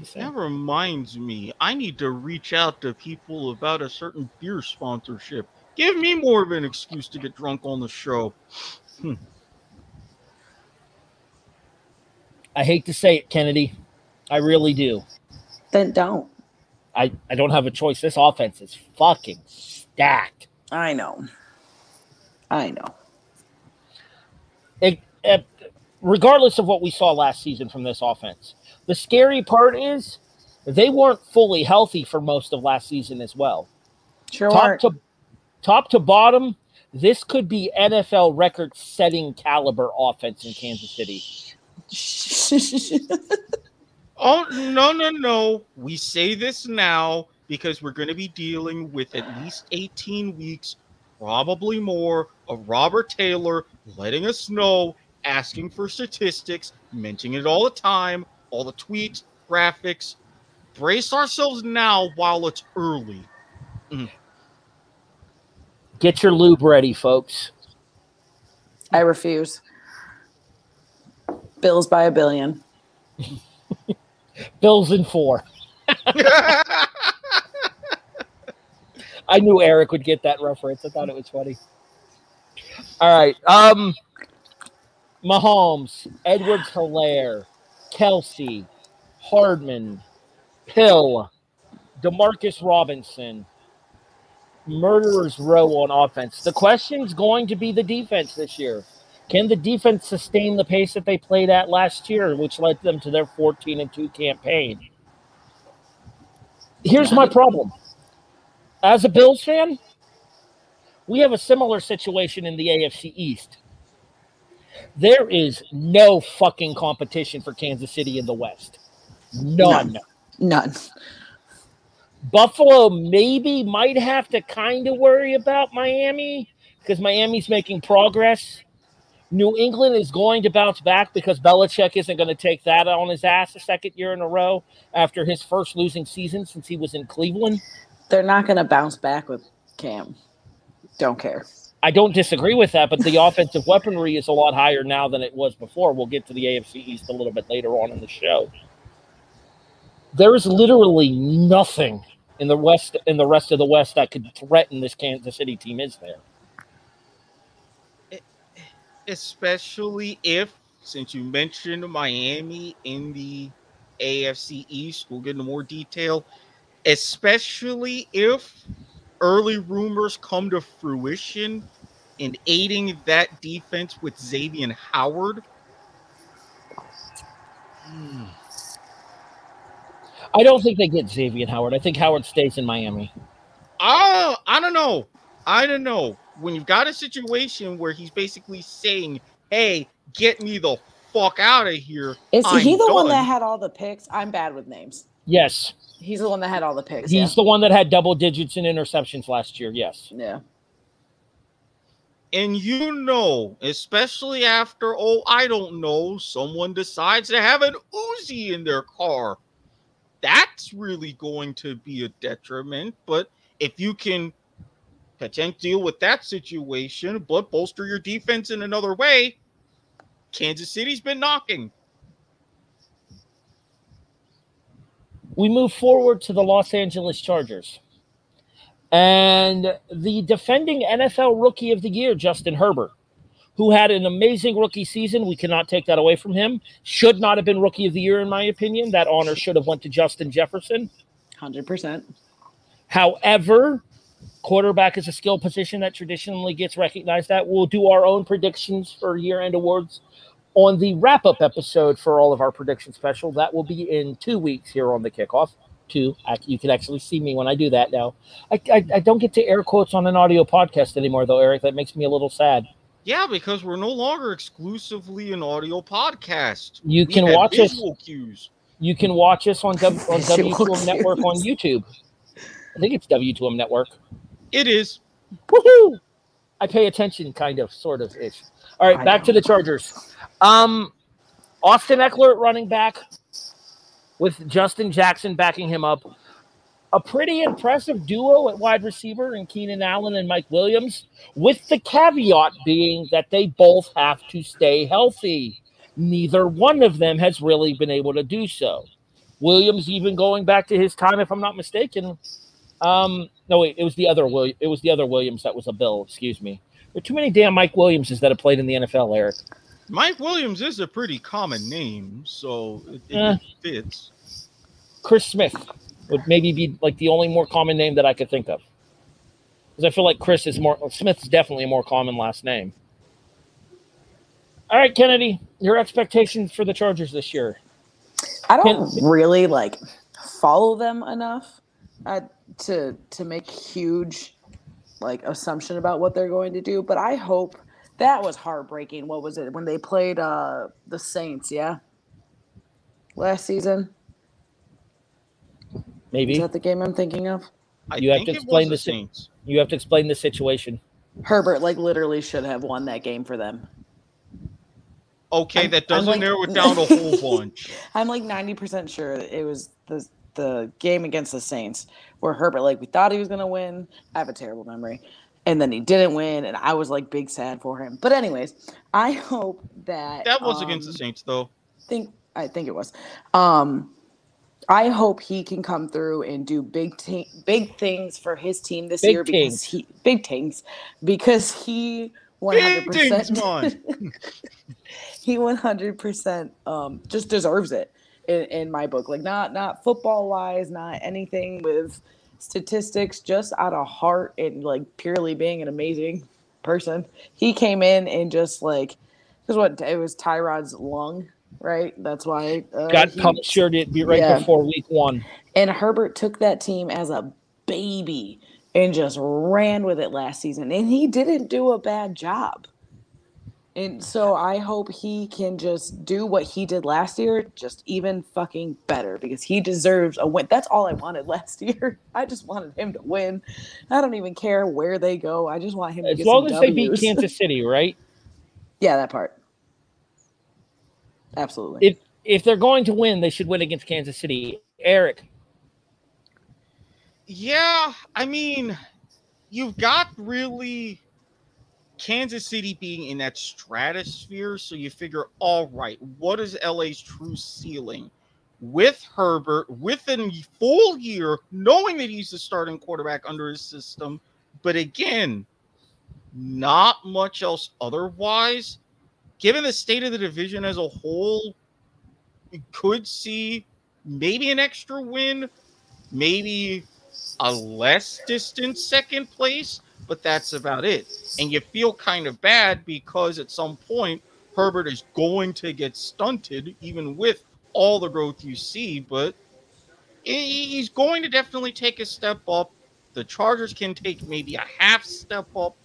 Just. That reminds me, I need to reach out to people about a certain beer sponsorship. Give me more of an excuse to get drunk on the show. Hmm. I hate to say it, Keneddi. I really do. Then don't. I, I don't have a choice. This offense is fucking stacked. I know. I know. It, it- regardless of what we saw last season from this offense, the scary part is they weren't fully healthy for most of last season as well. Sure. top aren't. to top to bottom, this could be NFL record setting caliber offense in Kansas City. *laughs* Oh, no, no, no. We say this now because we're going to be dealing with at least 18 weeks, probably more, of Robert Taylor letting us know, asking for statistics, mentioning it all the time, all the tweets, graphics. Brace ourselves now while it's early. Mm. Get your lube ready, folks. I refuse. Bills by a billion. *laughs* Bills in four. I knew Erik would get that reference. I thought it was funny. All right. Um Mahomes, Edwards Hilaire, Kelce, Hardman, Hill, Demarcus Robinson, murderers row on offense. The question's going to be the defense this year. Can the defense sustain the pace that they played at last year, which led them to their 14 and 2 campaign? Here's my problem. As a Bills fan, we have a similar situation in the AFC East. There is no fucking competition for Kansas City in the West. None. None. Buffalo maybe might have to kind of worry about Miami because Miami's making progress. New England is going to bounce back because Belichick isn't going to take that on his ass a second year in a row after his first losing season since he was in Cleveland. They're not going to bounce back with Cam. Don't care. I don't disagree with that, but the *laughs* offensive weaponry is a lot higher now than it was before. We'll get to the AFC East a little bit later on in the show. There is literally nothing in the West in the rest of the West that could threaten this Kansas City team, is there? Especially if, since you mentioned Miami in the AFC East, we'll get into more detail. Especially if early rumors come to fruition in aiding that defense with Xavier Howard. Hmm. I don't think they get Xavier Howard. I think Howard stays in Miami. Oh, I don't know. I don't know. When you've got a situation where he's basically saying, "Hey, get me the fuck out of here." Is I'm he the one that had all the picks? I'm bad with names. Yes, He's the one that had all the picks. he's the one that had double digits in interceptions last year. Yes. yeah. yeah. And you know, especially after, oh, I don't know, someone decides to have an Uzi in their car. That's really going to be a detriment. But if you can potentially deal with that situation, but bolster your defense in another way, Kansas City's been knocking. we move forward to the Los Angeles Chargers. And the defending NFL Rookie of the Year, Justin Herbert, who had an amazing rookie season. We cannot take that away from him. Should not have been Rookie of the Year, in my opinion. That honor should have went to Justin Jefferson. 100%. However, quarterback is a skill position that traditionally gets recognized. That we'll do our own predictions for year-end awards on the wrap-up episode for all of our prediction special. That will be in two weeks here on the kickoff. Two, I- you can actually see me when I do that now. I, I, I don't get to air quotes on an audio podcast anymore, though, Erik. That makes me a little sad. Yeah, because we're no longer exclusively an audio podcast. You We can watch us. visual cues. You can watch us on, w, on She W2M looks Network on. YouTube. I think it's W2M Network. It is. Woohoo! I pay attention, kind of, sort of ish. All right, I back to the Chargers. Um, Austin Ekeler at running back with Justin Jackson backing him up. A pretty impressive duo at wide receiver in Keenan Allen and Mike Williams, with the caveat being that they both have to stay healthy. Neither one of them has really been able to do so. Williams, even going back to his time, if I'm not mistaken, um, no, wait, it was the other William. It was the other Williams that was a Bill. Excuse me. There are too many damn Mike Williamses that have played in the NFL, Erik. Mike Williams is a pretty common name, so it, it Eh. fits. Chris Smith would maybe be like the only more common name that I could think of. Because I feel like Chris is more Smith's definitely a more common last name. All right, Keneddi, your expectations for the Chargers this year. I don't Can- really like follow them enough uh, to to make huge like assumption about what they're going to do. But I hope that was heartbreaking. What was it when they played uh the Saints? Yeah, last season. Is Maybe that the game I'm thinking of? I You have to explain the the si- Saints. you have to explain the situation. Herbert like literally should have won that game for them. Okay, I'm- that doesn't like- narrow it *laughs* down a whole bunch. I'm like 90% sure it was the the game against the Saints where Herbert like we thought he was going to win. I have a terrible memory. And then he didn't win and I was like big sad for him. But anyways, I *laughs* hope that That was against the um, Saints, though. think I think it was. Um I hope he can come through and do big te- big things for his team this Big year because things. he big things because he 100% Big things, man. *laughs* he 100% um just deserves it in, in my book like not not football wise not anything with statistics just out of heart and like purely being an amazing person he came in and just like because what it was tyrod's lung right that's why uh, Got he- punctured it be right Yeah. before week one. and Herbert took that team as a baby and just ran with it last season. And he didn't do a bad job. And so I hope he can just do what he did last year, just even fucking better because he deserves a win. That's all I wanted *laughs* last year. I just wanted him to win. I don't even care where they go. I just want him to win. As long some as they beat Kansas City, right? *laughs* yeah, that part. Absolutely. If if they're going to win, they should win against Kansas City. Erik, Yeah, I mean, you've got really Kansas City being in that stratosphere, so you figure, all right, what is LA's true ceiling? With Herbert, with a full year, knowing that he's the starting quarterback under his system, but again, not much else otherwise. Given the state of the division as a whole, you could see maybe an extra win, maybe a less distant second place, but that's about it. And you feel kind of bad because at some point Herbert is going to get stunted, even with all the growth you see. But he's going to definitely take a step up. The Chargers can take maybe a half step up.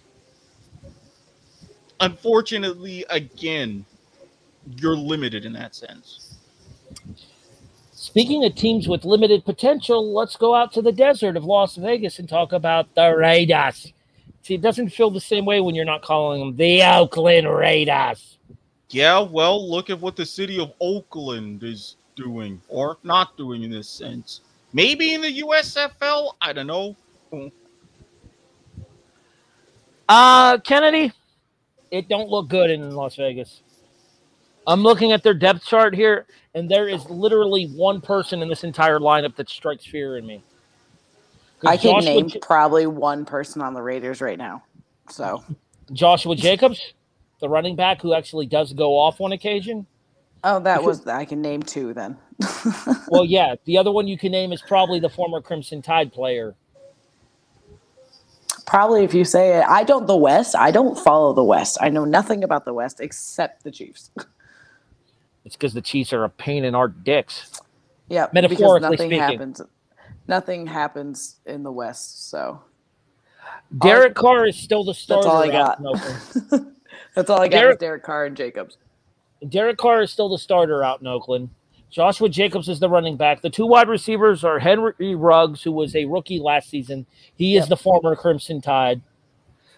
Unfortunately, again, you're limited in that sense. speaking of teams with limited potential, let's go out to the desert of Las Vegas and talk about the Raiders. See, it doesn't feel the same way when you're not calling them the Oakland Raiders. Yeah, well, look at what the city of Oakland is doing or not doing in this sense. Maybe in the USFL, I don't know. Uh, Keneddi, it don't look good in Las Vegas. I'm looking at their depth chart here, and there is literally one person in this entire lineup that strikes fear in me. I can Joshua name J- probably one person on the Raiders right now. So Joshua Jacobs, the running back who actually does go off on occasion. Oh, that was I can name two then. *laughs* Well, yeah, the other one you can name is probably the former Crimson Tide player. Probably if you say it. I don't the West. I don't follow the West. I know nothing about the West except the Chiefs. It's because the Chiefs are a pain in our dicks. yeah, because Metaphorically nothing speaking. happens. Nothing happens in the West. So Derek Carr is still the starter. that's all I out got. in Oakland. *laughs* that's all I got. Derek- is Derek Carr and Jacobs. Derek Carr is still the starter out in Oakland. Joshua Jacobs is the running back. The two wide receivers are Henry Ruggs, who was a rookie last season. He is the former Crimson Tide,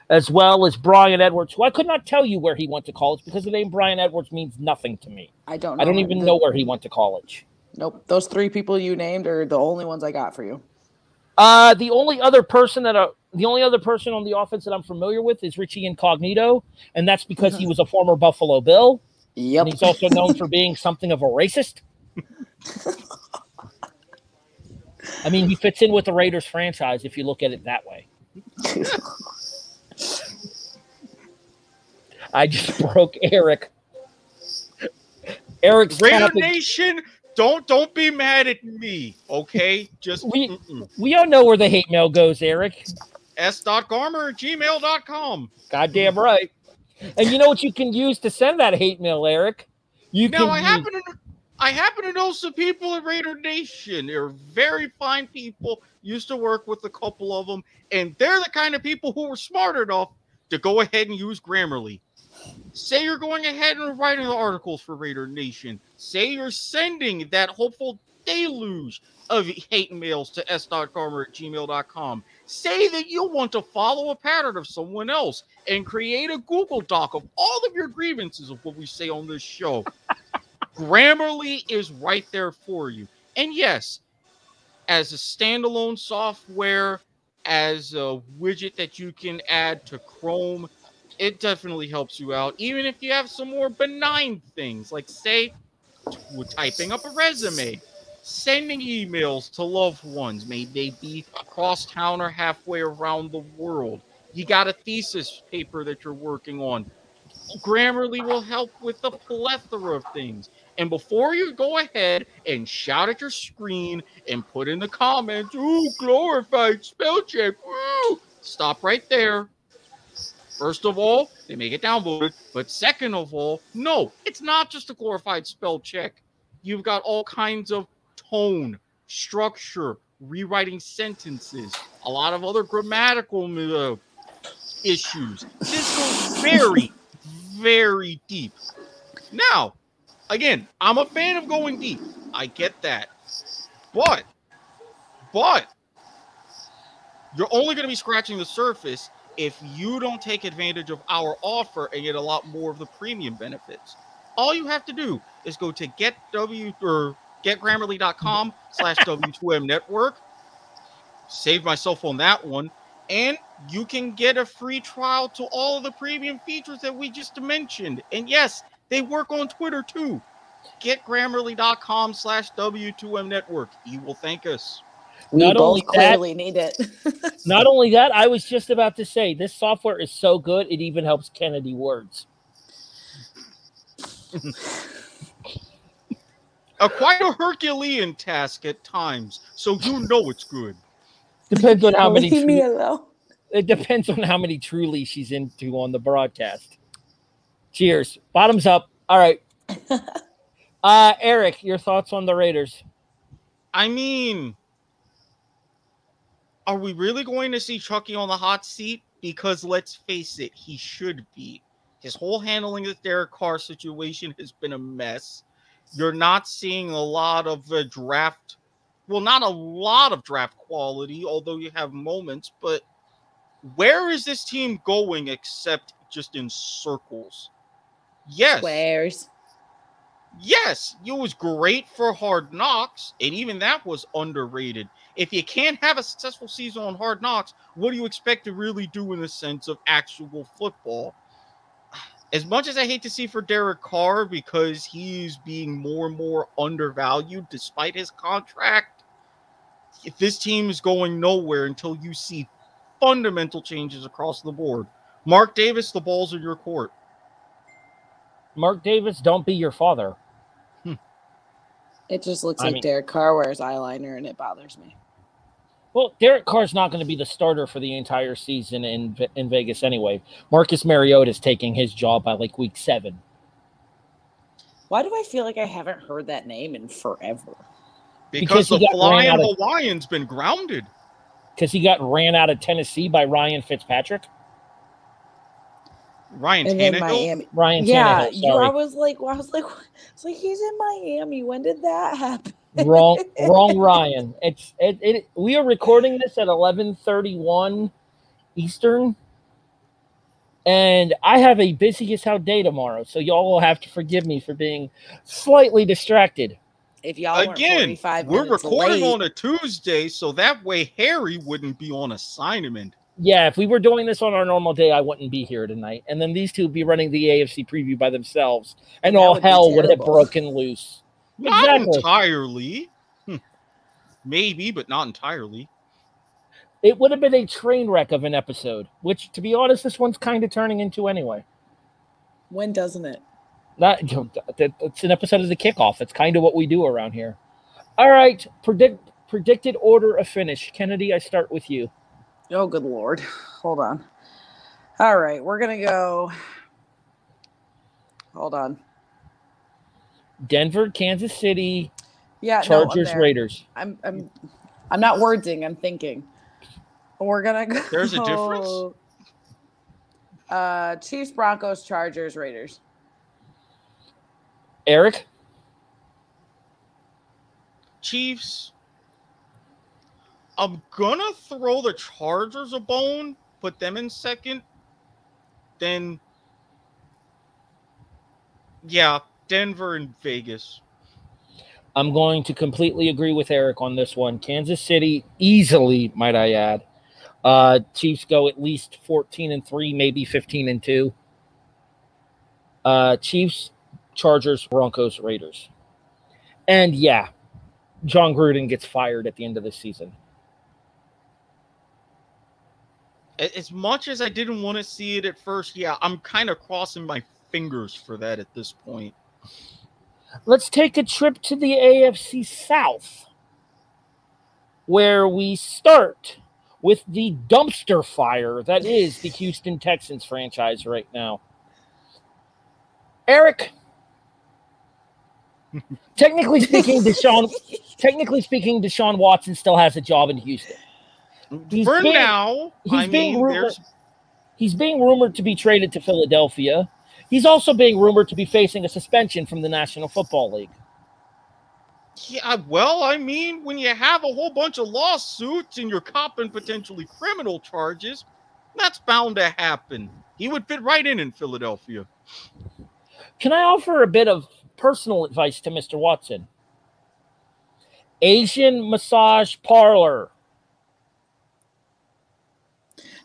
as well as Bryan Edwards, who I could not tell you where he went to college because the name Bryan Edwards means nothing to me. I don't. Know. I don't even The- know where he went to college. Nope. Those three people you named are the only ones I got for you. Uh, the only other person that uh, the only other person on the offense that I'm familiar with is Richie Incognito, and that's because he was a former Buffalo Bill, Yep. and he's also known for being *laughs* something of a racist. I mean, he fits in with the Raiders franchise if you look at it that way. *laughs* I just *laughs* broke Erik. Erik's Raider tapping- Nation, don't don't be mad at me, okay? Just We- mm-mm. We all know where the hate mail goes, Erik. s.garmer at gmail.com. Goddamn right. And you know what you can use to send that hate mail, Erik? You Now can I use- happen to I happen to know some people at Raider Nation. They're very fine people. Used to work with a couple of them, and they're the kind of people who were smart enough to go ahead and use Grammarly. Say you're going ahead and writing the articles for Raider Nation. Say you're sending that hopeful deluge of hate mails to s.garmer at gmail.com. Say that you want to follow a pattern of someone else and create a Google Doc of all of your grievances of what we say on this show. *laughs* Grammarly is right there for you. And yes, as a standalone software, as a widget that you can add to Chrome, it definitely helps you out. Even if you have some more benign things, like say, typing up a resume, sending emails to loved ones, may they be across town or halfway around the world. You got a thesis paper that you're working on. Grammarly will help with a plethora of things. And before you go ahead and shout at your screen and put in the comments, ooh, glorified spell check, woo, stop right there. First of all, they may get downvoted. But second of all, no, it's not just a glorified spell check. You've got all kinds of tone, structure, rewriting sentences, a lot of other grammatical uh, issues. This goes very, very deep. Now, again, I'm a fan of going deep. I get that. But, but, you're only going to be scratching the surface if you don't take advantage of our offer and get a lot more of the premium benefits. All you have to do is go to getw or getgrammarly.com *laughs* slash W2M network. Save myself on that one. And you can get a free trial to all of the premium features that we just mentioned. And yes, they work on Twitter too. Getgrammarly.com slash W2M network. You will thank us. We Not both only that- need it. *laughs* Not only that, I was just about to say this software is so good it even helps Keneddi words. A quite a Herculean task at times, so you know it's good. Depends on how many. Leave me alone. it depends on how many truly she's into on the broadcast. Cheers. Bottoms up. All right. *laughs* Uh, Erik, your thoughts on the Raiders? I mean, are we really going to see Chucky on the hot seat? Because let's face it, he should be. His whole handling of the Derek Carr situation has been a mess. You're not seeing a lot of uh, draft, well, not a lot of draft quality, although you have moments. But where is this team going except just in circles? Yes. Squares. Yes, it was great for Hard Knocks, and even that was underrated. If you can't have a successful season on Hard Knocks, what do you expect to really do in the sense of actual football? As much as I hate to see for Derek Carr because he's being more and more undervalued despite his contract, if this team is going nowhere until you see fundamental changes across the board. Mark Davis, the ball's in your court. Mark Davis, don't be your father. It just looks I like mean- Derek Carr wears eyeliner, and it bothers me. Well, Derek Carr's not going to be the starter for the entire season in in Vegas anyway. Marcus Mariota is taking his job by like week seven. Why do I feel like I haven't heard that name in forever? Because Because, the got ran flying out of- Hawaiian's been grounded. because he got ran out of Tennessee by Ryan Fitzpatrick. Ryan And then Tannehill. Miami. Ryan Yeah, Tannehill. you, I was like, I was like, *laughs* it's like he's in Miami. When did that happen? Wrong, *laughs* wrong. Ryan. It's it, it. We are recording this at eleven thirty one Eastern, and I have a busy as hell day tomorrow. So y'all will have to forgive me for being slightly distracted. If y'all Again, we're recording late, on a Tuesday, so that way Harry wouldn't be on assignment. Yeah, if we were doing this on our normal day, I wouldn't be here tonight. And then these two would be running the AFC preview by themselves, and That all would hell would have broken loose. Not Exactly. entirely. Hmm. Maybe, but not entirely. It would have been a train wreck of an episode, which, to be honest, this one's kind of turning into anyway. when doesn't it? Not, it's an episode of the kickoff. It's kind of what we do around here. All right, predict predicted order of finish. Keneddi, I start with you. Oh, good lord. Hold on. All right, we're gonna go. Hold on. Denver, Kansas City, Yeah, no, I'm Chargers, there. Raiders. I'm I'm I'm not wording, I'm thinking. We're gonna go. There's a difference? *laughs* Uh Chiefs, Broncos, Chargers, Raiders. Erik, Chiefs. I'm gonna throw the Chargers a bone, put them in second. Then, yeah, Denver and Vegas. I'm going to completely agree with Erik on this one. Kansas City easily, might I add. Uh, Chiefs go at least 14 and 3, maybe 15 and 2. Uh, Chiefs, Chargers, Broncos, Raiders. And yeah, Jon Gruden gets fired at the end of the season. As much as I didn't want to see it at first, yeah, I'm kind of crossing my fingers for that at this point. Let's take a trip to the AFC South, where we start with the dumpster fire that is the Houston Texans franchise right now. Erik, technically speaking, Deshaun, *laughs* technically speaking, Deshaun Watson still has a job in Houston. He's for being- now, he's I being mean, rumored- there's He's being rumored to be traded to Philadelphia. He's also being rumored to be facing a suspension from the National Football League. Yeah, well, I mean, when you have a whole bunch of lawsuits and you're copping potentially criminal charges, that's bound to happen. He would fit right in in Philadelphia. Can I offer a bit of personal advice to Mr. Watson? Asian massage parlor.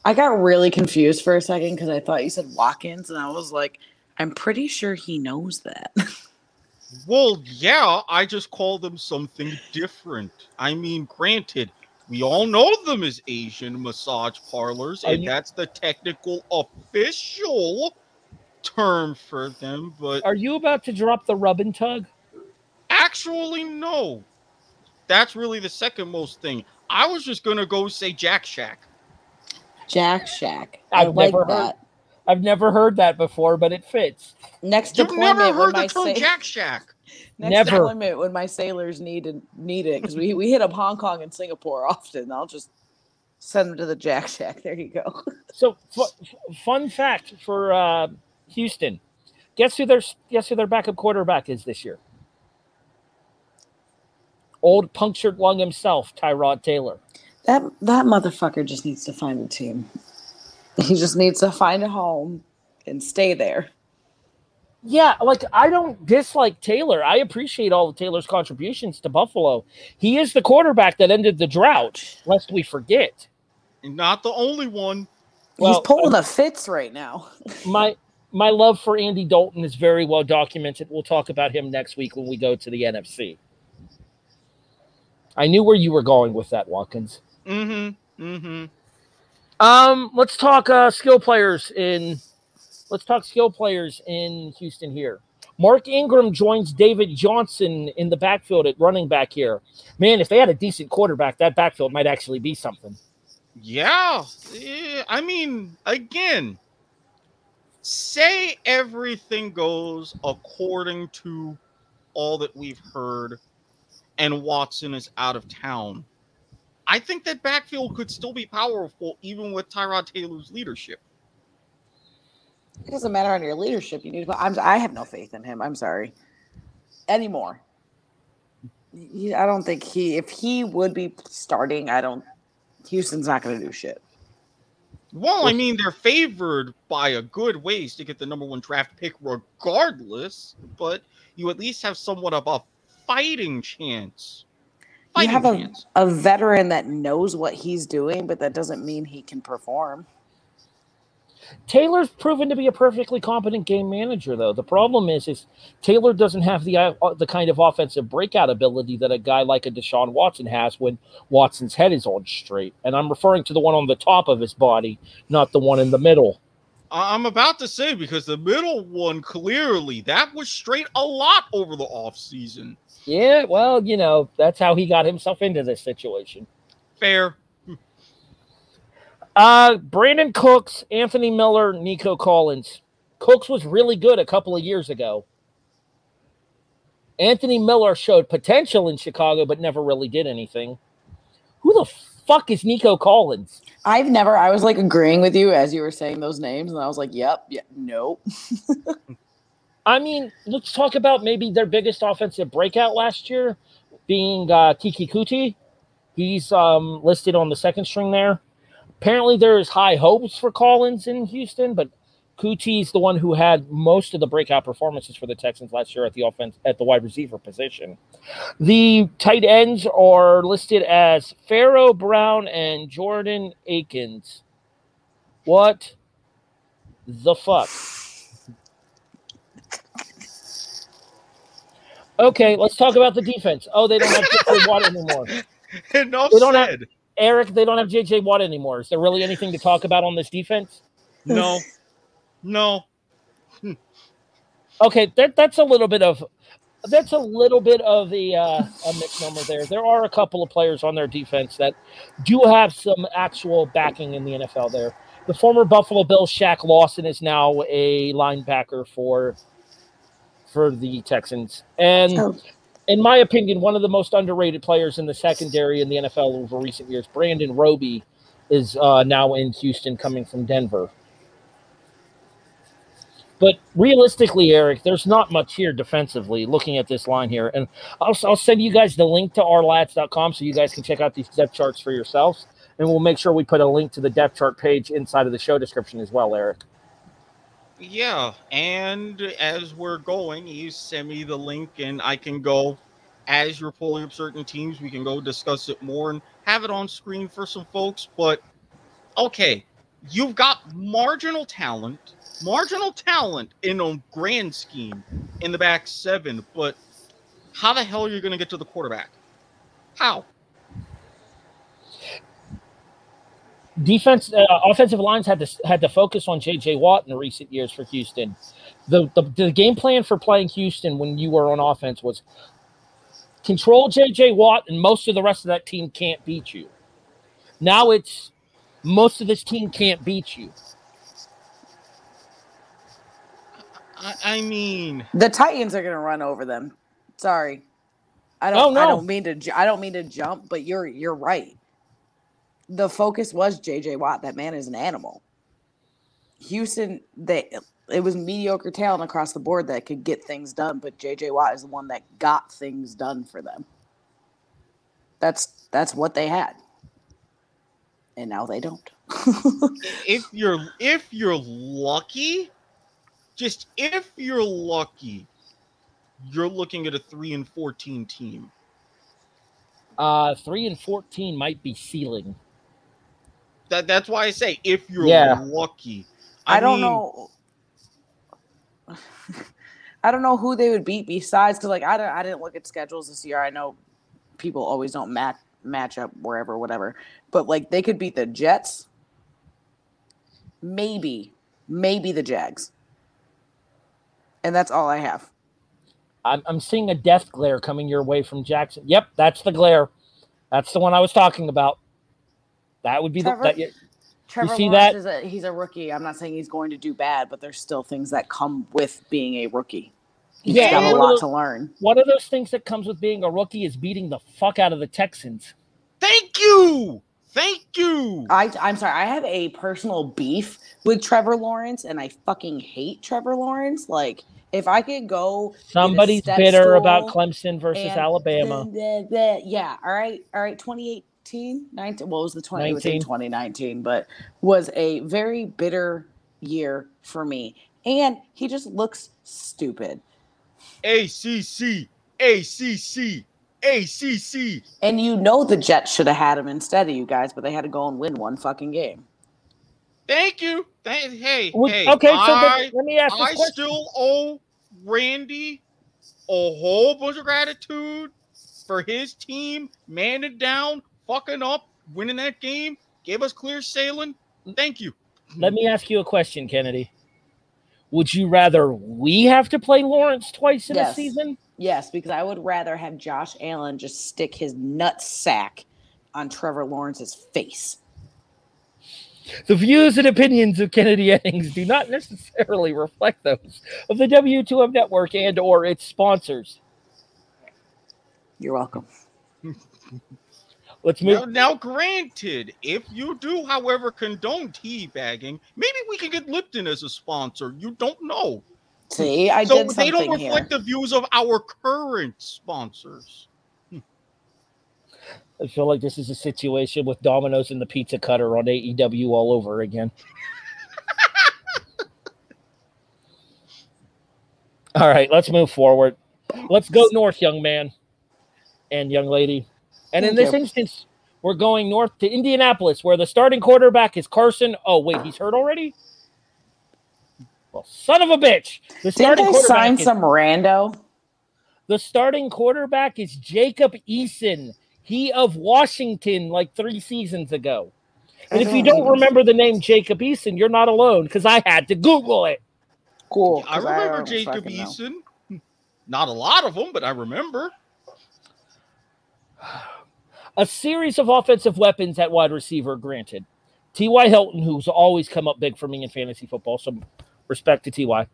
I got really confused for a second because I thought you said walk-ins, and I was like, I'm pretty sure he knows that. *laughs* Well, yeah, I just call them something different. I mean, granted, we all know them as Asian massage parlors, and you- that's the technical official term for them, but Are you about to drop the rub and tug? actually, no. That's really the second most thing. I was just gonna go say Jack Shack. Jack Shack. I I've like never heard- that. I've never heard that before, but it fits. Next You've deployment, never heard when my the term sa- Jack Shack. *laughs* next Never. deployment when my sailors needed need it because we, we hit up Hong Kong and Singapore *laughs* often. I'll just send them to the Jack Shack. There you go. *laughs* So, fu- fun fact for uh, Houston: guess who their guess who their backup quarterback is this year? Old punctured lung himself, Tyrod Taylor. That that motherfucker just needs to find a team. *laughs* He just needs to find a home and stay there. Yeah, like I don't dislike Taylor. I appreciate all of Taylor's contributions to Buffalo. He is the quarterback that ended the drought, lest we forget. And not the only one. Well, He's pulling the fits right now. *laughs* My my love for Andy Dalton is very well documented. We'll talk about him next week when we go to the NFC. I knew where you were going with that, Watkins. Mm-hmm. Mm-hmm. Um, let's talk uh, skill players in. Let's talk skill players in Houston here. Mark Ingram joins David Johnson in the backfield at running back here. Man, if they had a decent quarterback, that backfield might actually be something. Yeah. eh, I mean, again, say everything goes according to all that we've heard, and Watson is out of town. I think that backfield could still be powerful even with Tyrod Taylor's leadership. It doesn't matter on your leadership. You need to. I'm, I have no faith in him. I'm sorry. Anymore. He, I don't think he. If he would be starting, I don't. Houston's not going to do shit. Well, I mean, they're favored by a good ways to get the number one draft pick, regardless. But you at least have somewhat of a fighting chance. You have a, chance. a veteran that knows what he's doing, but that doesn't mean he can perform. Taylor's proven to be a perfectly competent game manager, though. The problem is, is Taylor doesn't have the uh, the kind of offensive breakout ability that a guy like a Deshaun Watson has when Watson's head is on straight. And I'm referring to the one on the top of his body, not the one in the middle. I- I'm about to say because the middle one clearly that was straight a lot over the offseason. Yeah, well, you know, that's how he got himself into this situation. Fair. Uh, Brandin Cooks, Anthony Miller, Nico Collins. Cooks was really good a couple of years ago. Anthony Miller showed potential in Chicago, but never really did anything. Who the fuck is Nico Collins? I've never. I was like agreeing with you as you were saying those names, and I was like, "Yep, yeah, nope." *laughs* I mean, let's talk about maybe their biggest offensive breakout last year being uh, Keke Coutee. He's um, listed on the second string there. Apparently, there is high hopes for Collins in Houston, but Coutee's the one who had most of the breakout performances for the Texans last year at the offense at the wide receiver position. The tight ends are listed as Pharaoh Brown and Jordan Akins. What the fuck? Okay, let's talk about the defense. Oh, they don't have JJ *laughs* Watt anymore. Enough They don't have- Erik, they don't have JJ Watt anymore. Is there really anything to talk about on this defense? No. *laughs* No. *laughs* Okay, that that's a little bit of that's a little bit of the uh, a misnomer there. There are a couple of players on their defense that do have some actual backing in the NFL. There, the former Buffalo Bills Shaq Lawson is now a linebacker for for the Texans, and Oh. in my opinion, one of the most underrated players in the secondary in the NFL over recent years, Brandon Roby, is uh, now in Houston, coming from Denver. But realistically, Erik, there's not much here defensively looking at this line here. And I'll, I'll send you guys the link to ourlads.com so you guys can check out these depth charts for yourselves. And we'll make sure we put a link to the depth chart page inside of the show description as well, Eric. Yeah, and as we're going, you send me the link, and I can go as you're pulling up certain teams. We can go discuss it more and have it on screen for some folks. But okay, you've got marginal talent, marginal talent in a grand scheme in the back seven. But how the hell are you going to get to the quarterback? How? Defense uh, offensive lines had to had to focus on JJ Watt in recent years for Houston. The, the the game plan for playing Houston when you were on offense was control JJ Watt and most of the rest of that team can't beat you. Now it's most of this team can't beat you. I, I mean, The Titans are going to run over them. Sorry, I don't. Oh, no. I don't mean to. I don't mean to jump, but you're you're right. The focus was J.J. Watt. That man is an animal. Houston, they it was mediocre talent across the board that could get things done, but J.J. Watt is the one that got things done for them. That's that's what they had, and now they don't. *laughs* if you're if you're lucky, just if you're lucky, you're looking at a three and fourteen team. Uh, three and fourteen might be ceiling. That that's why I say if you're Yeah. lucky. I, don't mean, know. *laughs* I don't know who they would beat besides because like I don't I didn't look at schedules this year. I know people always don't match match up wherever whatever, but like they could beat the Jets, maybe maybe the Jags, and that's all I have. I'm, I'm seeing a death glare coming your way from Jackson. Yep, that's the glare. That's the one I was talking about. That would be the Trevor? that, Trevor see Lawrence that? is a he's a rookie. I'm not saying he's going to do bad, but there's still things that come with being a rookie. He's Yeah, got a one of lot those- to learn. one of those things that comes with being a rookie is beating the fuck out of the Texans. Thank you. Thank you. I, I'm sorry. I have a personal beef with Trevor Lawrence, and I fucking hate Trevor Lawrence. Like, if I could go, Somebody's bitter about Clemson versus and- Alabama. *laughs* Yeah. All right. All right. 2018, 19. What was the 20? It was in 2019, but was a very bitter year for me. And he just looks stupid. ACC, ACC, ACC. And you know the Jets should have had him instead of you guys, but they had to go and win one fucking game. Thank you. Thank, hey, Would- hey. okay, so I, let me ask I this still owe Randy a whole bunch of gratitude for his team manning down, fucking up, winning that game, gave us clear sailing. Thank you. Let me ask you a question, Keneddi. Would you rather we have to play Lawrence twice in a season? Yes, because I would rather have Josh Allen just stick his nut sack on Trevor Lawrence's face. The views and opinions of Keneddi Eddings do not necessarily reflect those of the W2M network and or its sponsors. You're welcome. *laughs* Let's Now, move. now, granted, if you do, however, condone teabagging, maybe we can get Lipton as a sponsor. You don't know. See, I so did they don't reflect here. the views of our current sponsors. Hmm. I feel like this is a situation with Domino's and the pizza cutter on AEW all over again. *laughs* all right, let's move forward. Let's go north, young man and young lady. And in this you. instance, we're going north to Indianapolis, where the starting quarterback is Carson. Oh, wait, he's hurt already? Well, son of a bitch. The Didn't starting they quarterback sign is- some rando? the starting quarterback is Jacob Eason. He of Washington, like three seasons ago. And if you oh, don't remember the name Jacob Eason, you're not alone because I had to Google it. Cool. I remember don't Jacob fucking know. Eason. Not a lot of them, but I remember. A series of offensive weapons at wide receiver, granted. T.Y. Hilton, who's always come up big for me in fantasy football, some respect to T.Y.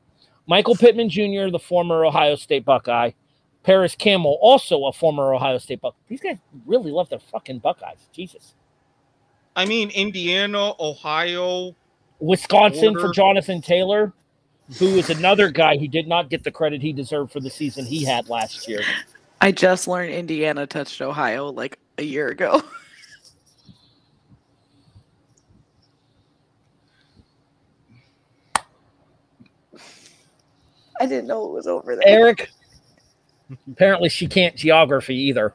Michael Pittman Jr., the former Ohio State Buckeye. Parris Campbell, also a former Ohio State Buckeye. These guys really love their fucking Buckeyes. Jesus. I mean, Indiana, Ohio. Wisconsin for Jonathan Taylor, who is another guy who did not get the credit he deserved for the season he had last year. I just learned Indiana touched Ohio like a year ago. *laughs* I didn't know it was over there. Erik, apparently she can't geography either.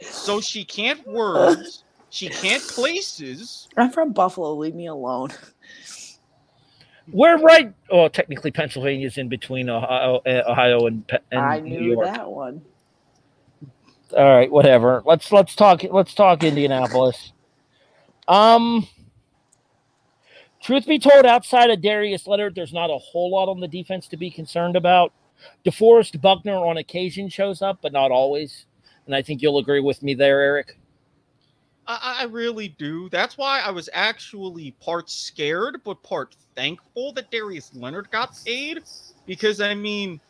So she can't words. She can't places. I'm from Buffalo. Leave me alone. We're right. Oh, technically Pennsylvania's in between Ohio, Ohio and, Pe- and I New knew York. that one. All right, whatever. Let's let's talk let's talk Indianapolis. Um truth be told, outside of Darius Leonard, there's not a whole lot on the defense to be concerned about. DeForest Buckner on occasion shows up, but not always. And I think you'll agree with me there, Erik. I, I really do. That's why I was actually part scared, but part thankful that Darius Leonard got paid. Because I mean,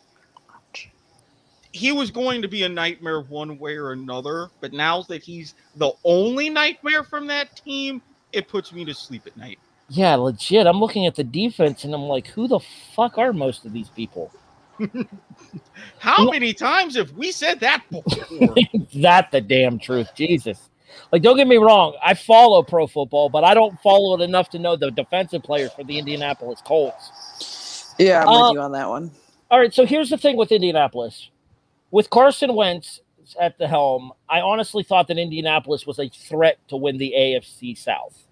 he was going to be a nightmare one way or another. But now that he's the only nightmare from that team, it puts me to sleep at night. Yeah, legit. I'm looking at the defense and I'm like, who the fuck are most of these people? *laughs* How Yeah. many times have we said that *laughs* before? *laughs* that the damn truth, Jesus. Like, don't get me wrong, I follow pro football, but I don't follow it enough to know the defensive players for the Indianapolis Colts. Yeah, I'm Uh, with you on that one. All right, so here's the thing with Indianapolis. With Carson Wentz at the helm, I honestly thought that Indianapolis was a threat to win the AFC South.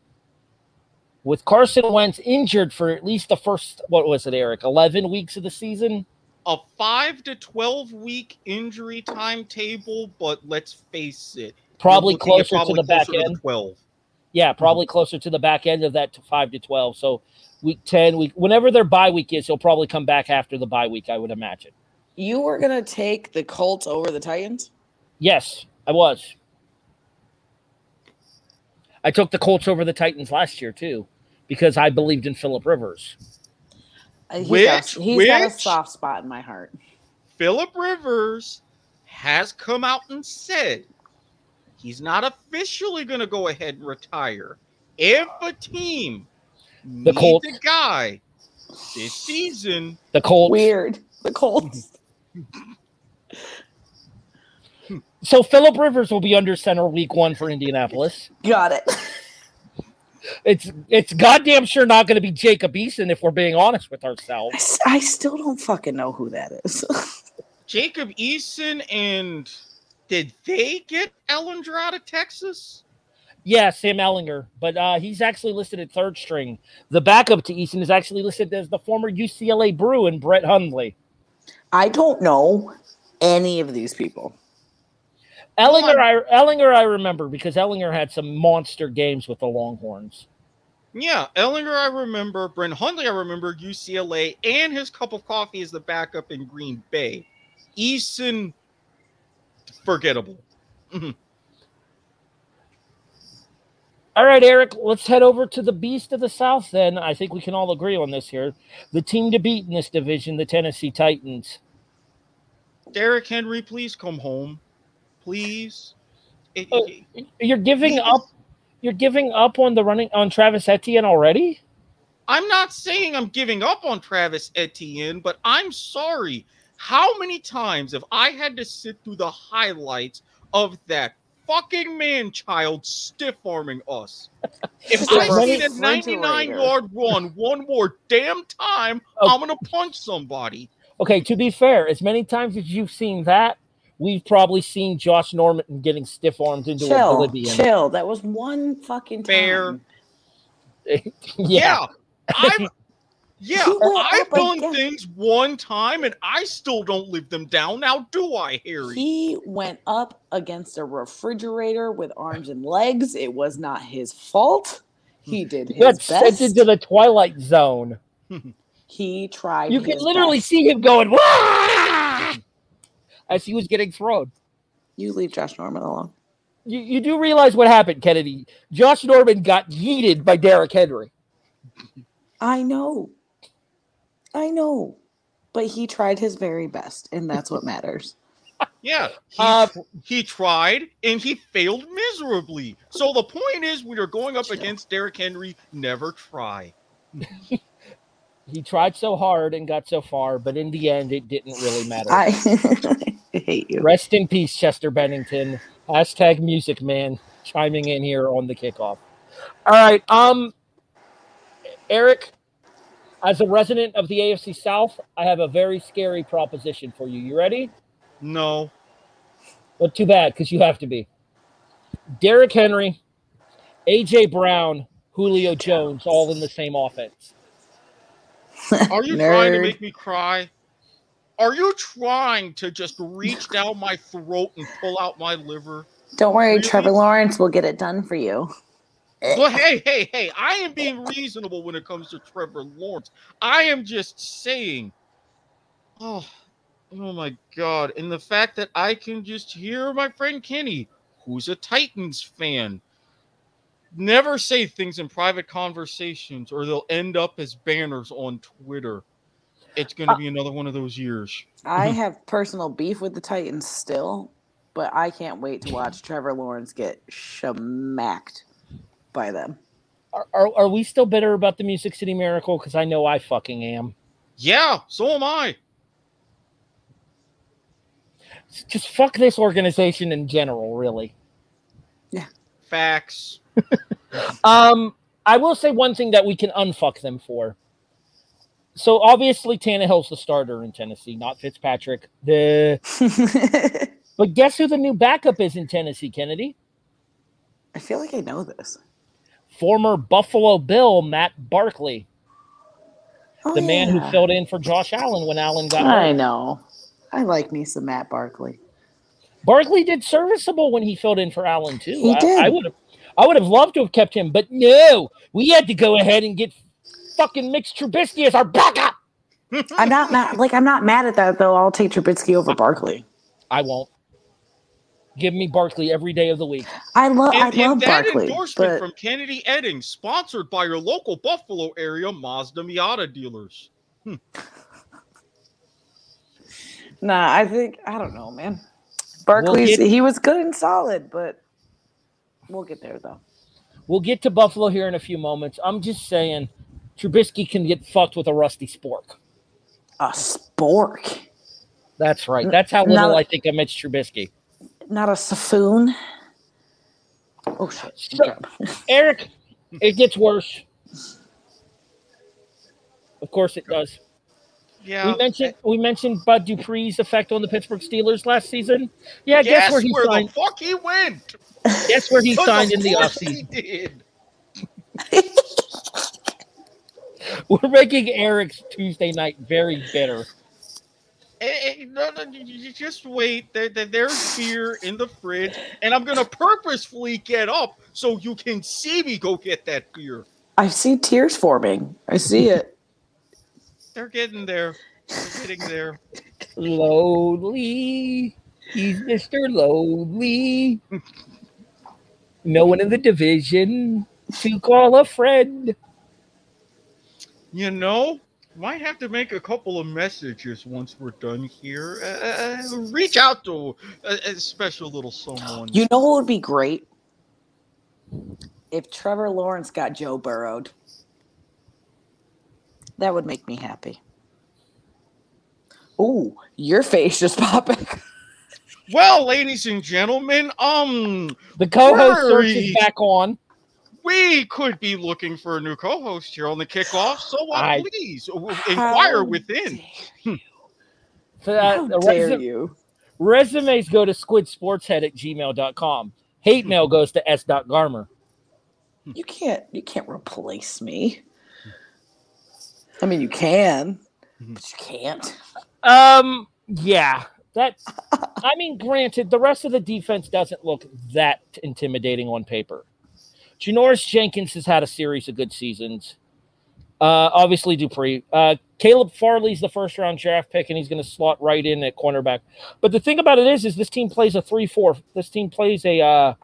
With Carson Wentz injured for at least the first, what was it, Erik, 11 weeks of the season? a five to twelve week injury timetable, but let's face it, Probably you're looking at closer to the back closer end. Twelve. Yeah, mm-hmm. probably closer to the back end of that to five to twelve. So week ten, week whenever their bye week is, he'll probably come back after the bye week, I would imagine. You were gonna take the Colts over the Titans? Yes, I was. I took the Colts over the Titans last year too, because I believed in Philip Rivers. Uh, He's, Which- got, he's got a soft spot in my heart. Philip Rivers has come out and said he's not officially going to go ahead and retire. If a team The needs Colts. a guy this season, The Colts. Weird. The Colts. So Philip Rivers will be under center week one for Indianapolis. Got it. It's it's goddamn sure not going to be Jacob Eason if we're being honest with I, ourselves. s- I still don't fucking know who that is. *laughs* Jacob Eason and did they get Ehlinger out of Texas? Yeah, Sam Ehlinger, but uh, he's actually listed at third string. The backup to Eason is actually listed as the former UCLA Bruin Brett Hundley. I don't know any of these people. Ehlinger, I, Ehlinger, I remember because Ehlinger had some monster games with the Longhorns. Yeah, Ehlinger, I remember. Brett Hundley, I remember. UCLA and his cup of coffee is the backup in Green Bay. Eason, forgettable. Mm-hmm. All right, Erik, let's head over to the Beast of the South then. I think we can all agree on this here. The team to beat in this division, the Tennessee Titans. Derrick Henry, please come home, please. It- Oh. You're giving up you're giving up on the running on Travis Etienne already? I'm not saying I'm giving up on Travis Etienne, but I'm sorry. How many times have I had to sit through the highlights of that fucking man child stiff arming us? *laughs* If I I a see that refrigerator. 99 yard run one more damn time, Oh. I'm gonna punch somebody. Okay, to be fair, as many times as you've seen that, we've probably seen Josh Norman getting stiff armed into Chill, oblivion. chill. That was one fucking time. Fair. *laughs* yeah. Yeah. *laughs* I've yeah, He I've done against- things one time and I still don't live them down. Now do I, Harry? He went up against a refrigerator with arms and legs. It was not his fault. He hmm. did He got his sent into the twilight zone. he tried. You can literally best. see him going "Wah!" as he was getting thrown. You leave Josh Norman alone. You, you do realize what happened, Keneddi. Josh Norman got yeeted by Derrick Henry. I know. I know. But he tried his very best, and that's what matters. Yeah, he, Uh, he tried and he failed miserably. So the point is, when you're going up Chill. against Derrick Henry, never try. *laughs* He tried so hard and got so far, but in the end, it didn't really matter. I, *laughs* I hate you. Rest in peace, Chester Bennington. Hashtag Music Man chiming in here on the kickoff. All right, um, Erik, as a resident of the AFC South, I have a very scary proposition for you. You ready? No. But too bad because you have to be. Derrick Henry, AJ Brown, Julio Jones, all in the same offense. Are you trying to make me cry? Are you trying to just reach down my throat and pull out my liver? Don't worry, Really? Trevor Lawrence will get it done for you. Well, hey, hey, hey, I am being reasonable when it comes to Trevor Lawrence. I am just saying, oh, oh my God. And the fact that I can just hear my friend Kenny, who's a Titans fan, never say things in private conversations or they'll end up as banners on Twitter. It's going to uh, be another one of those years. I *laughs* have personal beef with the Titans still, but I can't wait to watch *laughs* Trevor Lawrence get shamacked by them. Are, are, are we still bitter about the Music City Miracle? Because I know I fucking am. Yeah, so am I. Just fuck this organization in general, really. Yeah. Facts. *laughs* Um, I will say one thing that we can unfuck them for. So obviously Tannehill's the starter in Tennessee, not Fitzpatrick. The *laughs* but guess who the new backup is in Tennessee, Keneddi? I feel like I know this. Former Buffalo Bill Matt Barkley, Oh, the man yeah. who filled in for Josh Allen when Allen got I hurt. know. I like me some Matt Barkley. Barkley did serviceable when he filled in for Allen too. He I, did. I would have, I would have loved to have kept him, but no, we had to go ahead and get fucking Mitch Trubisky as our backup. I'm not mad. Like I'm not mad at that though. I'll take Trubisky over Barkley. I won't. Give me Barkley every day of the week. I love. I And, and love that Barkley, endorsement but from Keneddi Eddings, sponsored by your local Buffalo area Mazda Miata dealers. Hmm. nah. I think I don't know, man. Barkley's get- he was good and solid, but We'll get there though. We'll get to Buffalo here in a few moments. I'm just saying, Trubisky can get fucked with a rusty spork. A spork, That's right. That's how little Now- I think of Mitch Trubisky. Not a siffoon. Oh shit! So- *laughs* Erik, it gets worse. Of course it does. Yeah. We mentioned we mentioned Bud Dupree's effect on the Pittsburgh Steelers last season. Yeah, guess Guess where he where signed? the fuck he went? Guess where he *laughs* signed of in the course offseason? *laughs* We're making Erik's Tuesday night very bitter. Eh, eh, no, no, you- you just wait. There, there- there's beer in the fridge, and I'm gonna purposefully get up so you can see me go get that beer. I see tears forming. I see it. They're getting there. They're getting there. Lonely. He's Mr. Lonely. No one in the division to call a friend. You know, might have to make a couple of messages once we're done here. Uh, reach out to a, a special little someone. You know what would be great? If Trevor Lawrence got Joe Burrowed. That would make me happy. Ooh, your face just *laughs* popping. well, ladies and gentlemen, um, The co-host search is back on. We could be looking for a new co-host here on the kickoff. So uh, I- please inquire How within. *laughs* So, uh, How dare resu- you? resumes go to squidsportshead at gmail.com. Hate mail goes to s.garmer. You can't you can't replace me. I mean you can, but you can't. Um, yeah, That's I mean, granted, the rest of the defense doesn't look that intimidating on paper. Janoris Jenkins has had a series of good seasons. Uh, obviously Dupree. Uh, Caleb Farley's the first round draft pick, and he's going to slot right in at cornerback. But the thing about it is, is this team plays a three four. This team plays a uh,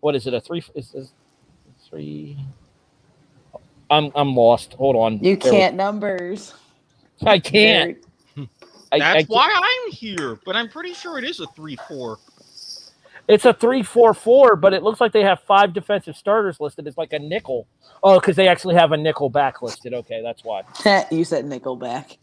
what is it? A three? Is, is three? I'm I'm lost. Hold on. You Bear with- can't numbers. I can't. I, That's I, why I'm here, but I'm pretty sure it is a three-four. It's a three-four-four, but it looks like they have five defensive starters listed. It's like a nickel. Oh, because they actually have a nickel back listed. Okay, that's why. *laughs* you said Nickelback.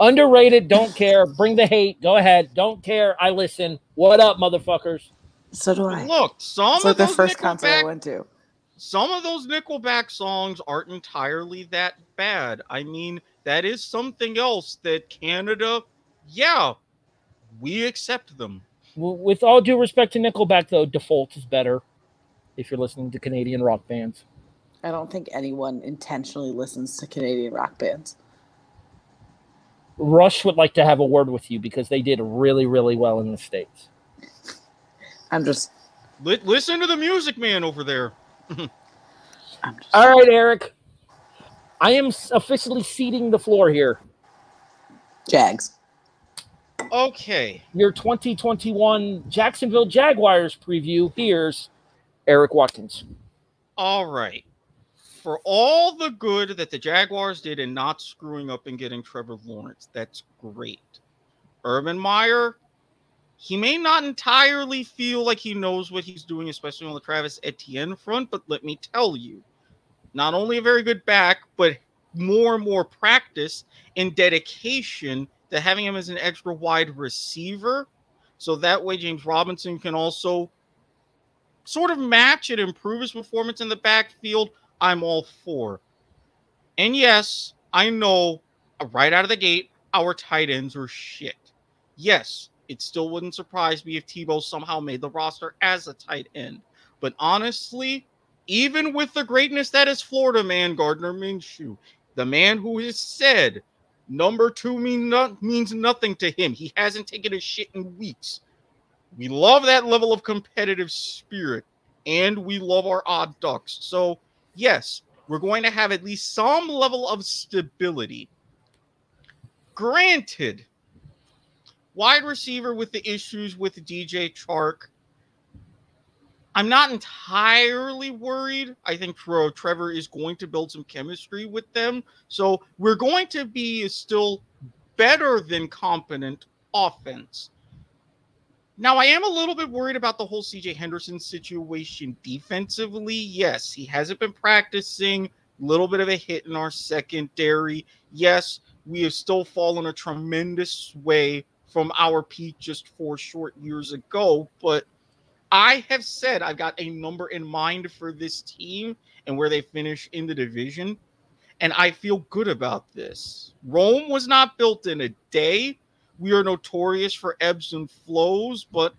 Underrated. Don't care. Bring the hate. Go ahead. Don't care. I listen. What up, motherfuckers? So do I. Look, some It's like of the those first concert I went to. some of those Nickelback songs aren't entirely that bad. I mean, that is something else that Canada, yeah, we accept them. W- With all due respect to Nickelback, though, default is better. If you're listening to Canadian rock bands, I don't think anyone intentionally listens to Canadian rock bands. Rush would like to have a word with you because they did really, really well in the states. *laughs* I'm just Li- listen to the music man over there. *laughs* I'm just All right, Erik. I am officially ceding the floor here. Jags. Okay. Your 2021 Jacksonville Jaguars preview. Here's Erik Watkins. All right. For all the good that the Jaguars did in not screwing up and getting Trevor Lawrence, that's great. Urban Meyer, he may not entirely feel like he knows what he's doing, especially on the Travis Etienne front, but let me tell you, not only a very good back, but more and more practice and dedication to having him as an extra wide receiver. So that way, James Robinson can also sort of match and improve his performance in the backfield, I'm all for. And yes, I know right out of the gate, our tight ends are shit. Yes, it still wouldn't surprise me if Tebow somehow made the roster as a tight end. But honestly, even with the greatness that is Florida man Gardner Minshew, the man who has said number two mean means nothing to him. He hasn't taken a shit in weeks. We love that level of competitive spirit, and we love our odd ducks. So, yes, we're going to have at least some level of stability. Granted, wide receiver with the issues with DJ Chark, I'm not entirely worried. I think Trevor is going to build some chemistry with them. So we're going to be still better than competent offense. Now, I am a little bit worried about the whole CJ Henderson situation defensively. Yes, he hasn't been practicing, a little bit of a hit in our secondary. Yes, we have still fallen a tremendous way from our peak just four short years ago. But I have said I've got a number in mind for this team and where they finish in the division. And I feel good about this. Rome was not built in a day we are notorious for ebbs and flows, but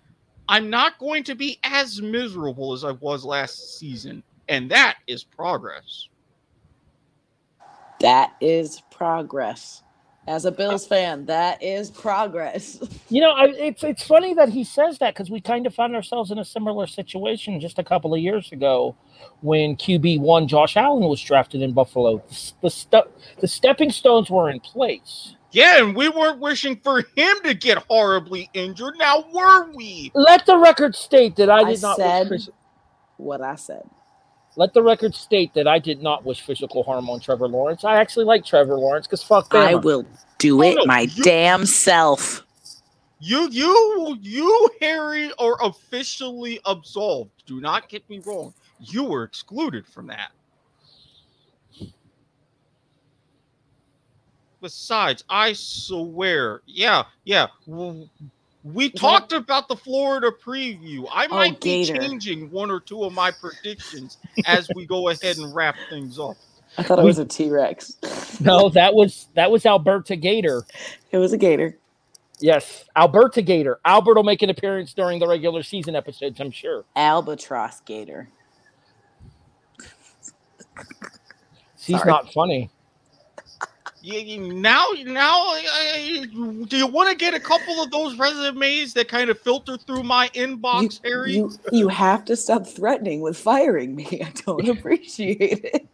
I'm not going to be as miserable as I was last season. And that is progress. That is progress. As a Bills fan, that is progress. *laughs* You know, I, it's it's funny that he says that because we kind of found ourselves in a similar situation just a couple of years ago when QB one Josh Allen was drafted in Buffalo. The the, the stepping stones were in place. Yeah, and we weren't wishing for him to get horribly injured. Now were we? Let the record state that I did I not said wish, what I said. Let the record state that I did not wish physical harm on Trevor Lawrence. I actually like Trevor Lawrence because fuck Bama. I will do Oh, it no, my you- damn self. You, you, you, Harry, are officially absolved. Do not get me wrong. You were excluded from that. Besides, I swear, yeah, yeah. w- We talked about the Florida preview. I Oh, might be Gator. changing one or two of my predictions as we go ahead and wrap things up. I thought it was a T Rex. *laughs* No, that was that was Alberta Gator. It was a gator. Yes, Alberta Gator. Albert will make an appearance during the regular season episodes, I'm sure. Albatross gator. She's Sorry. not funny. Yeah, you- now, now, uh, do you want to get a couple of those resumes that kind of filter through my inbox, you, Harry? you, you have to stop threatening with firing me. *laughs* I don't *laughs* appreciate it.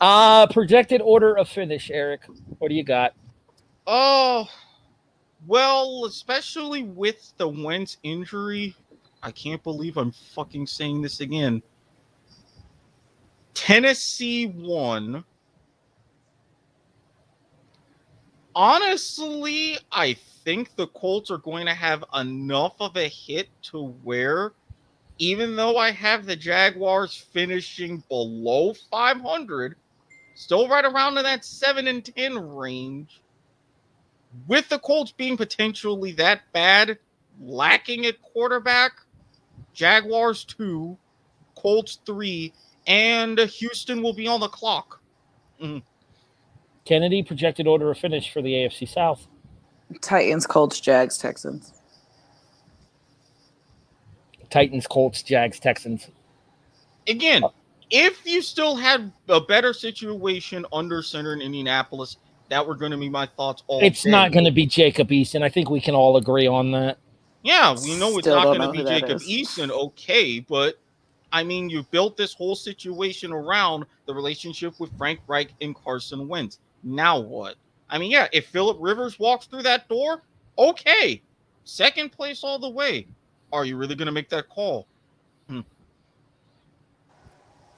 Uh projected order of finish, Erik. What do you got? Oh, well, especially with the Wentz injury, I can't believe I'm fucking saying this again. Tennessee won. Honestly, I think the Colts are going to have enough of a hit to where, even though I have the Jaguars finishing below 500, still right around in that 7 and 10 range, with the Colts being potentially that bad, lacking at quarterback, Jaguars 2, Colts 3, and Houston will be on the clock. Mm. Keneddi, projected order of finish for the AFC South. Titans, Colts, Jags, Texans. Titans, Colts, Jags, Texans. Again, if you still had a better situation under center in Indianapolis, that were going to be my thoughts all It's day. not going to be Jacob Eason. I think we can all agree on that. Yeah, we know it's Still not don't going to be Jacob is. Eason, okay, but I mean, you built this whole situation around the relationship with Frank Reich and Carson Wentz. Now what? I mean, yeah, if Philip Rivers walks through that door, okay, second place all the way. Are you really going to make that call? Hmm.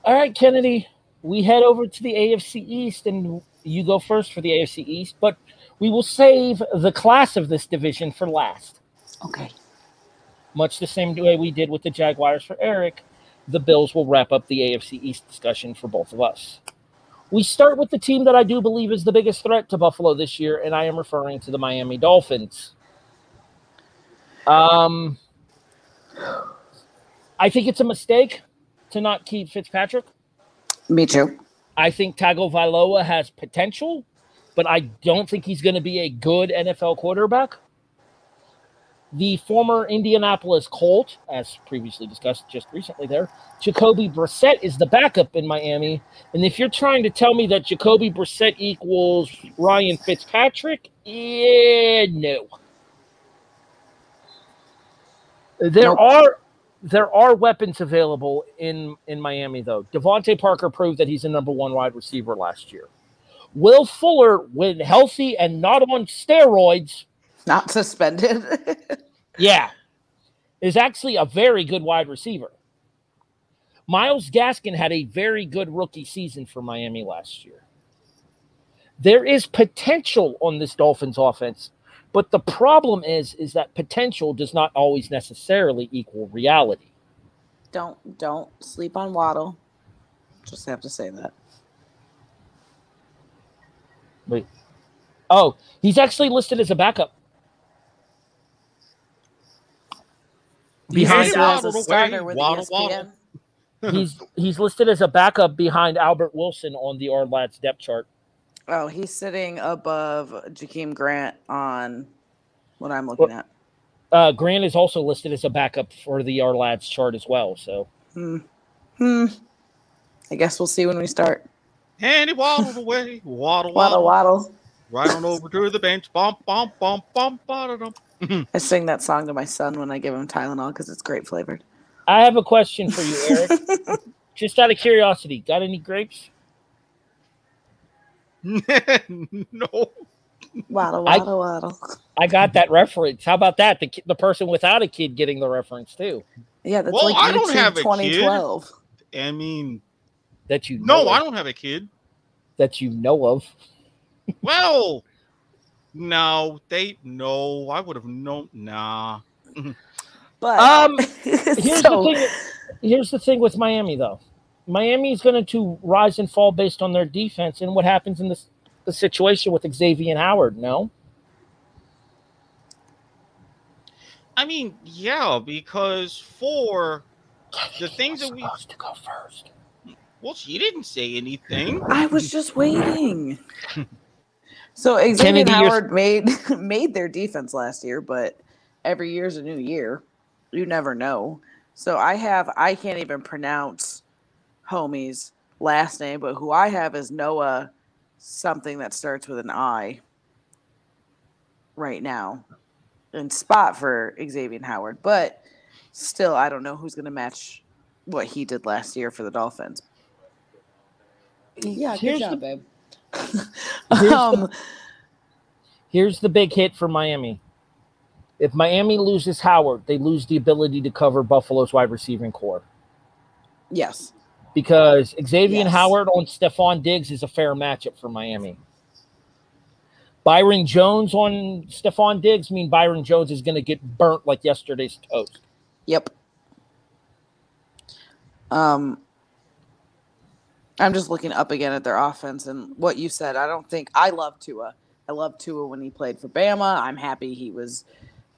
All right, Keneddi, we head over to the AFC East, and you go first for the AFC East, but we will save the class of this division for last. Okay. Much the same way we did with the Jaguars for Eric, the Bills will wrap up the AFC East discussion for both of us. We start with the team that I do believe is the biggest threat to Buffalo this year, and I am referring to the Miami Dolphins. Um, I think it's a mistake to not keep Fitzpatrick. Me too. I think Tagovailoa has potential, but I don't think he's going to be a good NFL quarterback. The former Indianapolis Colt, as previously discussed just recently there, Jacoby Brissett is the backup in Miami. And if you're trying to tell me that Jacoby Brissett equals Ryan Fitzpatrick, yeah, no. There Nope. are there are weapons available in in Miami though. DeVante Parker proved that he's a number one wide receiver last year. Will Fuller, when healthy and not on steroids, Not suspended. *laughs* yeah, is actually a very good wide receiver. Myles Gaskin had a very good rookie season for Miami last year. There is potential on this Dolphins offense But the problem is, is that potential does not always necessarily equal reality. Don't don't sleep on Waddle. Just have to say that. Wait. Oh, he's actually listed as a backup. Behind Hey, As a Waddle away, starter with waddle, ESPN. waddle. he's he's listed as a backup behind Albert Wilson on the Our Lads depth chart. Oh, he's sitting above Jakeem Grant on what I'm looking at. Uh, Grant is also listed as a backup for the Our Lads chart as well. So Hmm. Hmm. I guess we'll see when we start. And he waddled away. Waddle, *laughs* Waddle, waddle. waddle. Right on over to the bench. Bump, bump, bump, bump, bump. I sing that song to my son when I give him Tylenol because it's grape flavored. I have a question for you, Erik. *laughs* Just out of curiosity, got any grapes? *laughs* no. waddle, I- waddle, waddle. I got that reference. How about that? The the person without a kid getting the reference too. Yeah, that's Well, like I don't YouTube have a kid. 2012. I mean, That you know no, of, I don't have a kid. that you know of. Well, no, they no. I would have known. Nah. But Um, *laughs* Here's so, the thing. Here's the thing with Miami, though. Miami is going to rise and fall based on their defense and what happens in this the situation with Xavier and Howard. No, I mean, yeah, because for the things that we supposed to go first. well, she didn't say anything. I was just waiting. *laughs* So Xavier Keneddi, you're- Howard made *laughs* made their defense last year, but every year's a new year. You never know. So I have I can't even pronounce homie's last name, but who I have is Noah something that starts with an I right now. in spot for Xavier Howard. But still I don't know who's gonna match what he did last year for the Dolphins. Yeah, Here's good job, the- babe. Here's the- um, Here's the big hit for Miami. If Miami loses Howard, they lose the ability to cover Buffalo's wide receiving corps yes. because Xavier Yes. Howard on Stefon Diggs is a fair matchup for Miami. Byron Jones on Stefon Diggs mean Byron Jones is going to get burnt like yesterday's toast. Yep. Um, I'm just looking up again at their offense and what you said. I don't think I love Tua. I love Tua when he played for Bama. I'm happy he was,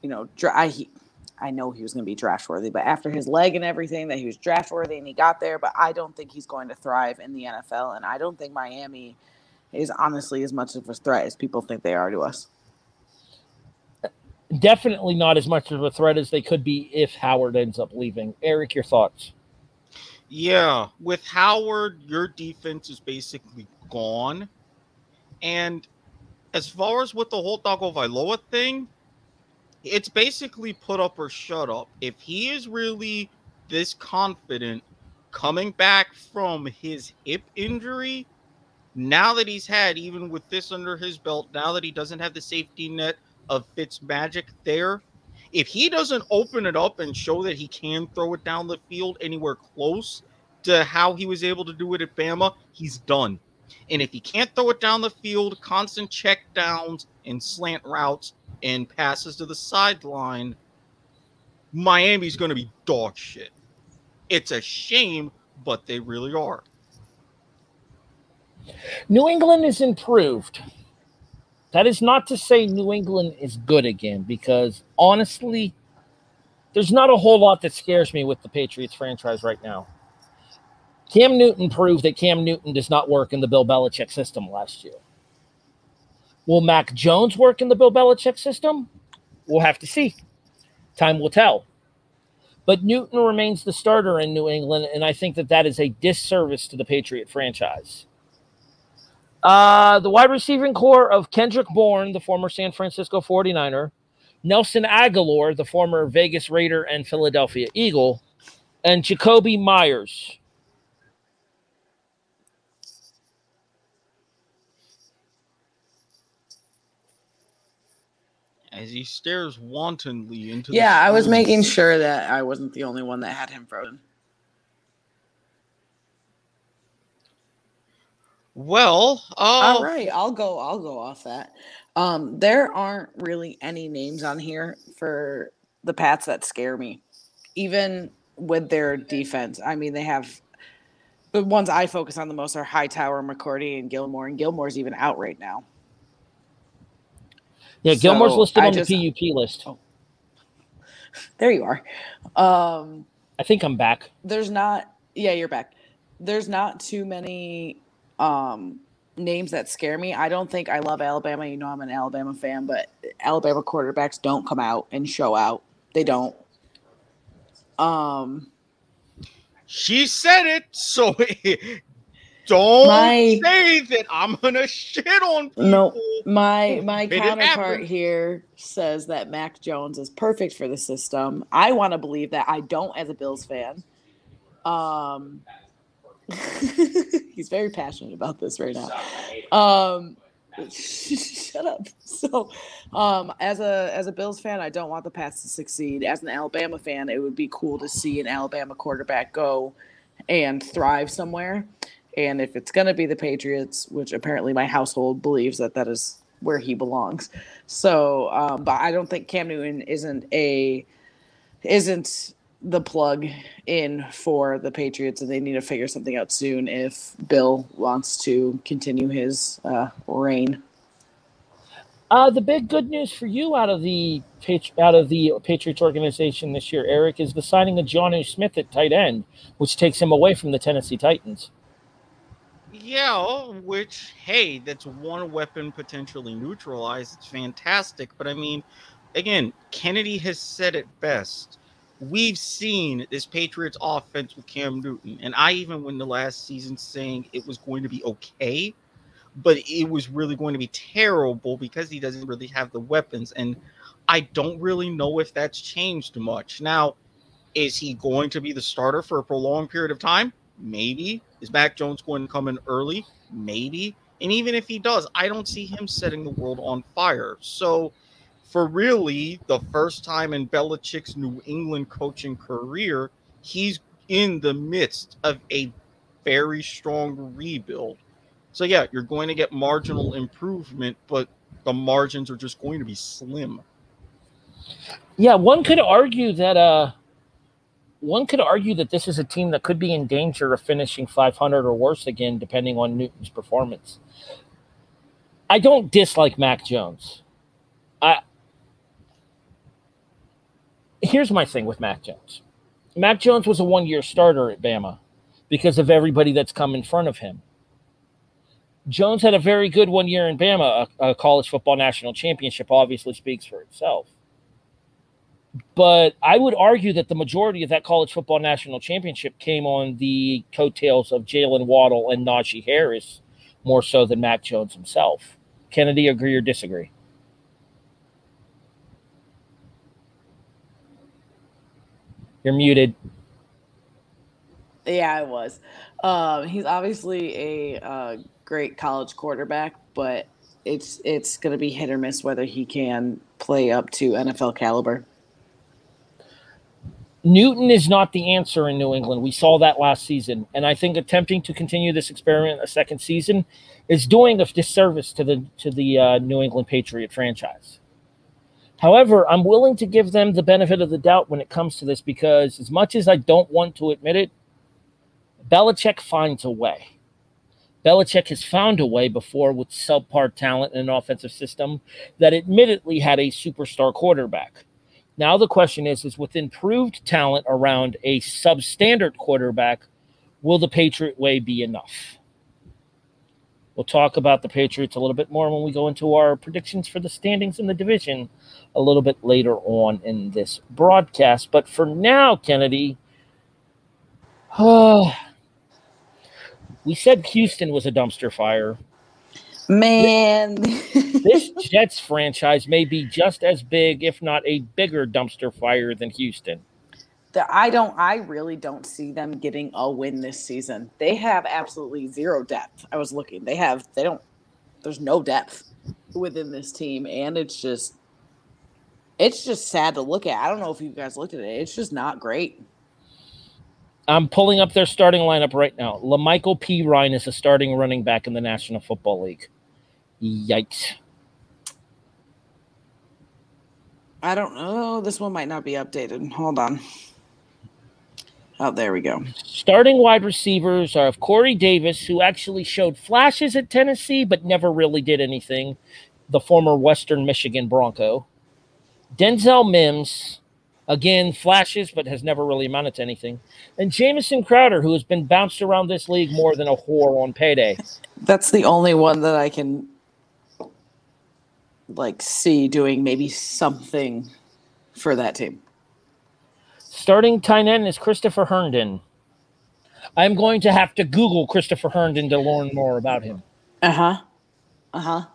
you know, I he, I know he was going to be draft worthy, but after his leg and everything, that he was draft worthy and he got there. But I don't think he's going to thrive in the NFL, and I don't think Miami is honestly as much of a threat as people think they are to us. Definitely not as much of a threat as they could be if Howard ends up leaving. Erik, your thoughts? Yeah, with Howard, your defense is basically gone. And as far as with the whole Tagovailoa thing, it's basically put up or shut up. If he is really this confident coming back from his hip injury, now that he's had, even with this under his belt, now that he doesn't have the safety net of Fitz magic there, if he doesn't open it up and show that he can throw it down the field anywhere close to how he was able to do it at Bama, he's done. And if he can't throw it down the field, constant check downs and slant routes and passes to the sideline, Miami's going to be dog shit. It's a shame, but they really are. New England is improved. That is not to say New England is good again, because honestly, there's not a whole lot that scares me with the Patriots franchise right now. Cam Newton proved that Cam Newton does not work in the Bill Belichick system last year. Will Mac Jones work in the Bill Belichick system? We'll have to see. Time will tell. But Newton remains the starter in New England, and I think that that is a disservice to the Patriot franchise. Uh, the wide receiving corps of Kendrick Bourne, the former San Francisco 49er, Nelson Agholor, the former Vegas Raider and Philadelphia Eagle, and Jakobi Meyers. As he stares wantonly into the Yeah, I was making sure that I wasn't the only one that had him frozen. Well, oh, All right, I'll go. I'll go off that. Um, there aren't really any names on here for the Pats that scare me, even with their defense. I mean, they have the ones I focus on the most are Hightower, McCourty, and Gilmore, and Gilmore's even out right now. Yeah, Gilmore's So, listed I on just- the PUP list. Oh. There you are. Um, I think I'm back. there's not yeah you're back there's not too many um names that scare me i don't think i love alabama you know i'm an alabama fan but alabama quarterbacks don't come out and show out they don't um she said it, so *laughs* don't My- say that I'm gonna shit on people. No, my my counterpart here says that Mac Jones is perfect for the system. I want to believe that. I don't as a Bills fan. Um *laughs* he's very passionate about this right now. Um *laughs* shut up. So um as a as a Bills fan, I don't want the Pats to succeed. As an Alabama fan, it would be cool to see an Alabama quarterback go and thrive somewhere. And if it's going to be the Patriots, which apparently my household believes that that is where he belongs. So, um, but I don't think Cam Newton isn't a isn't the plug in for the Patriots, and they need to figure something out soon if Bill wants to continue his uh, reign. Uh, the big good news for you out of the out of the Patriots organization this year, Erik, is the signing of Jonnu Smith at tight end, which takes him away from the Tennessee Titans. Yeah, which hey, that's one weapon potentially neutralized. It's fantastic, but I mean, again, Keneddi has said it best. We've seen this Patriots offense with Cam Newton, and I even went the last season saying it was going to be okay, but it was really going to be terrible because he doesn't really have the weapons, and I don't really know if that's changed much. Now, is he going to be the starter for a prolonged period of time? Maybe. Is Mac Jones going to come in early? Maybe. And even if he does, I don't see him setting the world on fire. So, for really the first time in Belichick's New England coaching career, he's in the midst of a very strong rebuild. So, yeah, you're going to get marginal improvement, but the margins are just going to be slim. Yeah, one could argue that uh, one could argue that this is a team that could be in danger of finishing 500 or worse again, depending on Newton's performance. I don't dislike Mac Jones. I here's my thing with Mac Jones. Mac Jones was a one-year starter at Bama because of everybody that's come in front of him. Jones had a very good one year in Bama. A, a college football national championship obviously speaks for itself. But I would argue that the majority of that college football national championship came on the coattails of Jaylen Waddle and Najee Harris more so than Mac Jones himself. Keneddi, agree or disagree? You're muted. Yeah, I was. Um, he's obviously a uh, great college quarterback, but it's it's going to be hit or miss whether he can play up to NFL caliber. Newton is not the answer in New England. We saw that last season. And I think attempting to continue this experiment a second season is doing a disservice to the to the uh, New England Patriot franchise. However, I'm willing to give them the benefit of the doubt when it comes to this because as much as I don't want to admit it, Belichick finds a way. Belichick has found a way before with subpar talent in an offensive system that admittedly had a superstar quarterback. Now the question is, is with improved talent around a substandard quarterback, will the Patriot way be enough? We'll talk about the Patriots a little bit more when we go into our predictions for the standings in the division a little bit later on in this broadcast. But for now, Keneddi, oh, *sighs* we said Houston was a dumpster fire. Man, *laughs* This Jets franchise may be just as big, if not a bigger dumpster fire than Houston. the, I don't. I really don't see them getting a win this season. They have absolutely zero depth. I was looking. They have. They don't. There's no depth within this team, and it's just. It's just sad to look at. I don't know if you guys looked at it. It's just not great. I'm pulling up their starting lineup right now. La'Mical Perine is a starting running back in the National Football League. Yikes. I don't know. This one might not be updated. Hold on. Oh, there we go. Starting wide receivers are of Corey Davis, who actually showed flashes at Tennessee, but never really did anything. The former Western Michigan Bronco. Denzel Mims, again, flashes, but has never really amounted to anything. And Jamison Crowder, who has been bounced around this league more than a whore on payday. That's the only one that I can like see doing maybe something for that team. Starting tight end is Christopher Herndon. I'm going to have to Google Christopher Herndon to learn more about him. Uh huh. Uh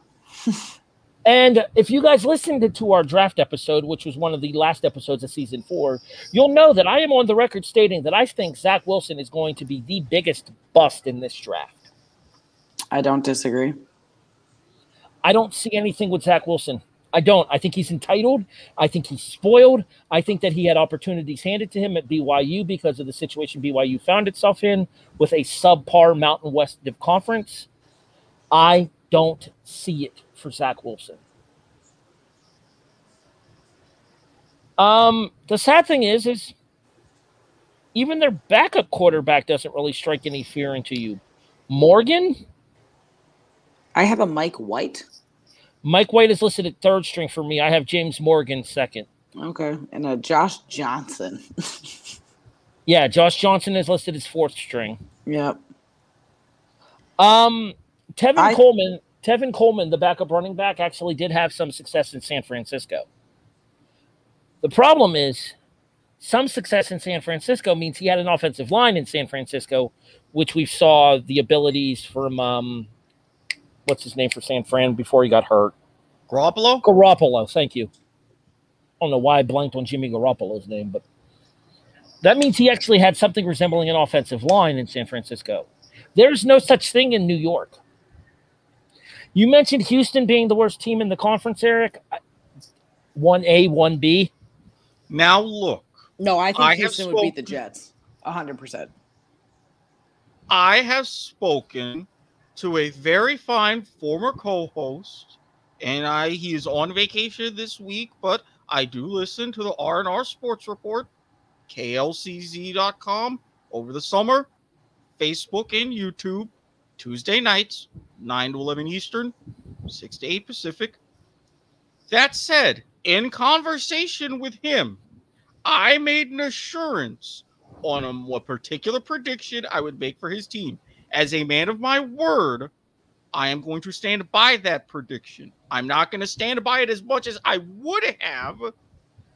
huh. *laughs* And if you guys listened to our draft episode, which was one of the last episodes of season four, you'll know that I am on the record stating that I think Zach Wilson is going to be the biggest bust in this draft. I don't disagree. I don't see anything with Zach Wilson. I don't. I think he's entitled. I think he's spoiled. I think that he had opportunities handed to him at BYU because of the situation BYU found itself in with a subpar Mountain West conference. I don't see it for Zach Wilson. Um, the sad thing is, is even their backup quarterback doesn't really strike any fear into you. Morgan, I have a Mike White. Mike White is listed at third string for me. I have James Morgan second. Okay. And a Josh Johnson. *laughs* Yeah, Josh Johnson is listed as fourth string. yep. Um, Tevin I- Coleman, Tevin Coleman, the backup running back, actually did have some success in San Francisco. The problem is, some success in San Francisco means he had an offensive line in San Francisco, which we saw the abilities from um, what's his name for San Fran before he got hurt. Garoppolo? Garoppolo, thank you. I don't know why I blanked on Jimmy Garoppolo's name, but that means he actually had something resembling an offensive line in San Francisco. There's no such thing in New York. You mentioned Houston being the worst team in the conference, Erik. 1A, 1B. Now look, No, I think I have Houston would beat the spoken. Jets. hundred percent. I have spoken to a very fine former co-host, and I he is on vacation this week, but I do listen to the R and R Sports Report, klcz.com over the summer, Facebook and YouTube, Tuesday nights, nine to eleven Eastern, six to eight Pacific. That said, in conversation with him, I made an assurance on what particular prediction I would make for his team. As a man of my word, I am going to stand by that prediction. I'm not going to stand by it as much as I would have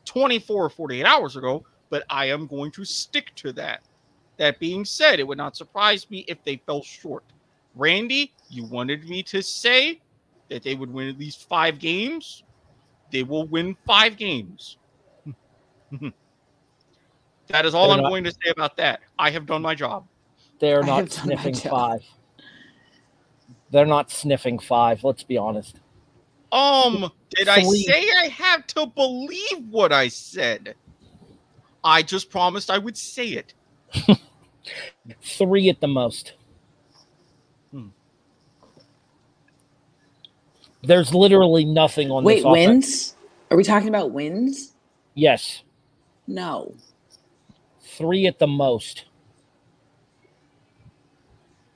24 or 48 hours ago, but I am going to stick to that. That being said, it would not surprise me if they fell short. Randy, you wanted me to say that they would win at least five games. They will win five games. *laughs* that is all They're I'm not- going to say about that. I have done my job. They're not have done my sniffing five. They're not sniffing five, let's be honest. Um, did I say I have to believe what I said? I just promised I would say it. *laughs* Three at the most. There's literally nothing on Wait, this offense. wins? Are we talking about wins? Yes, No. three at the most.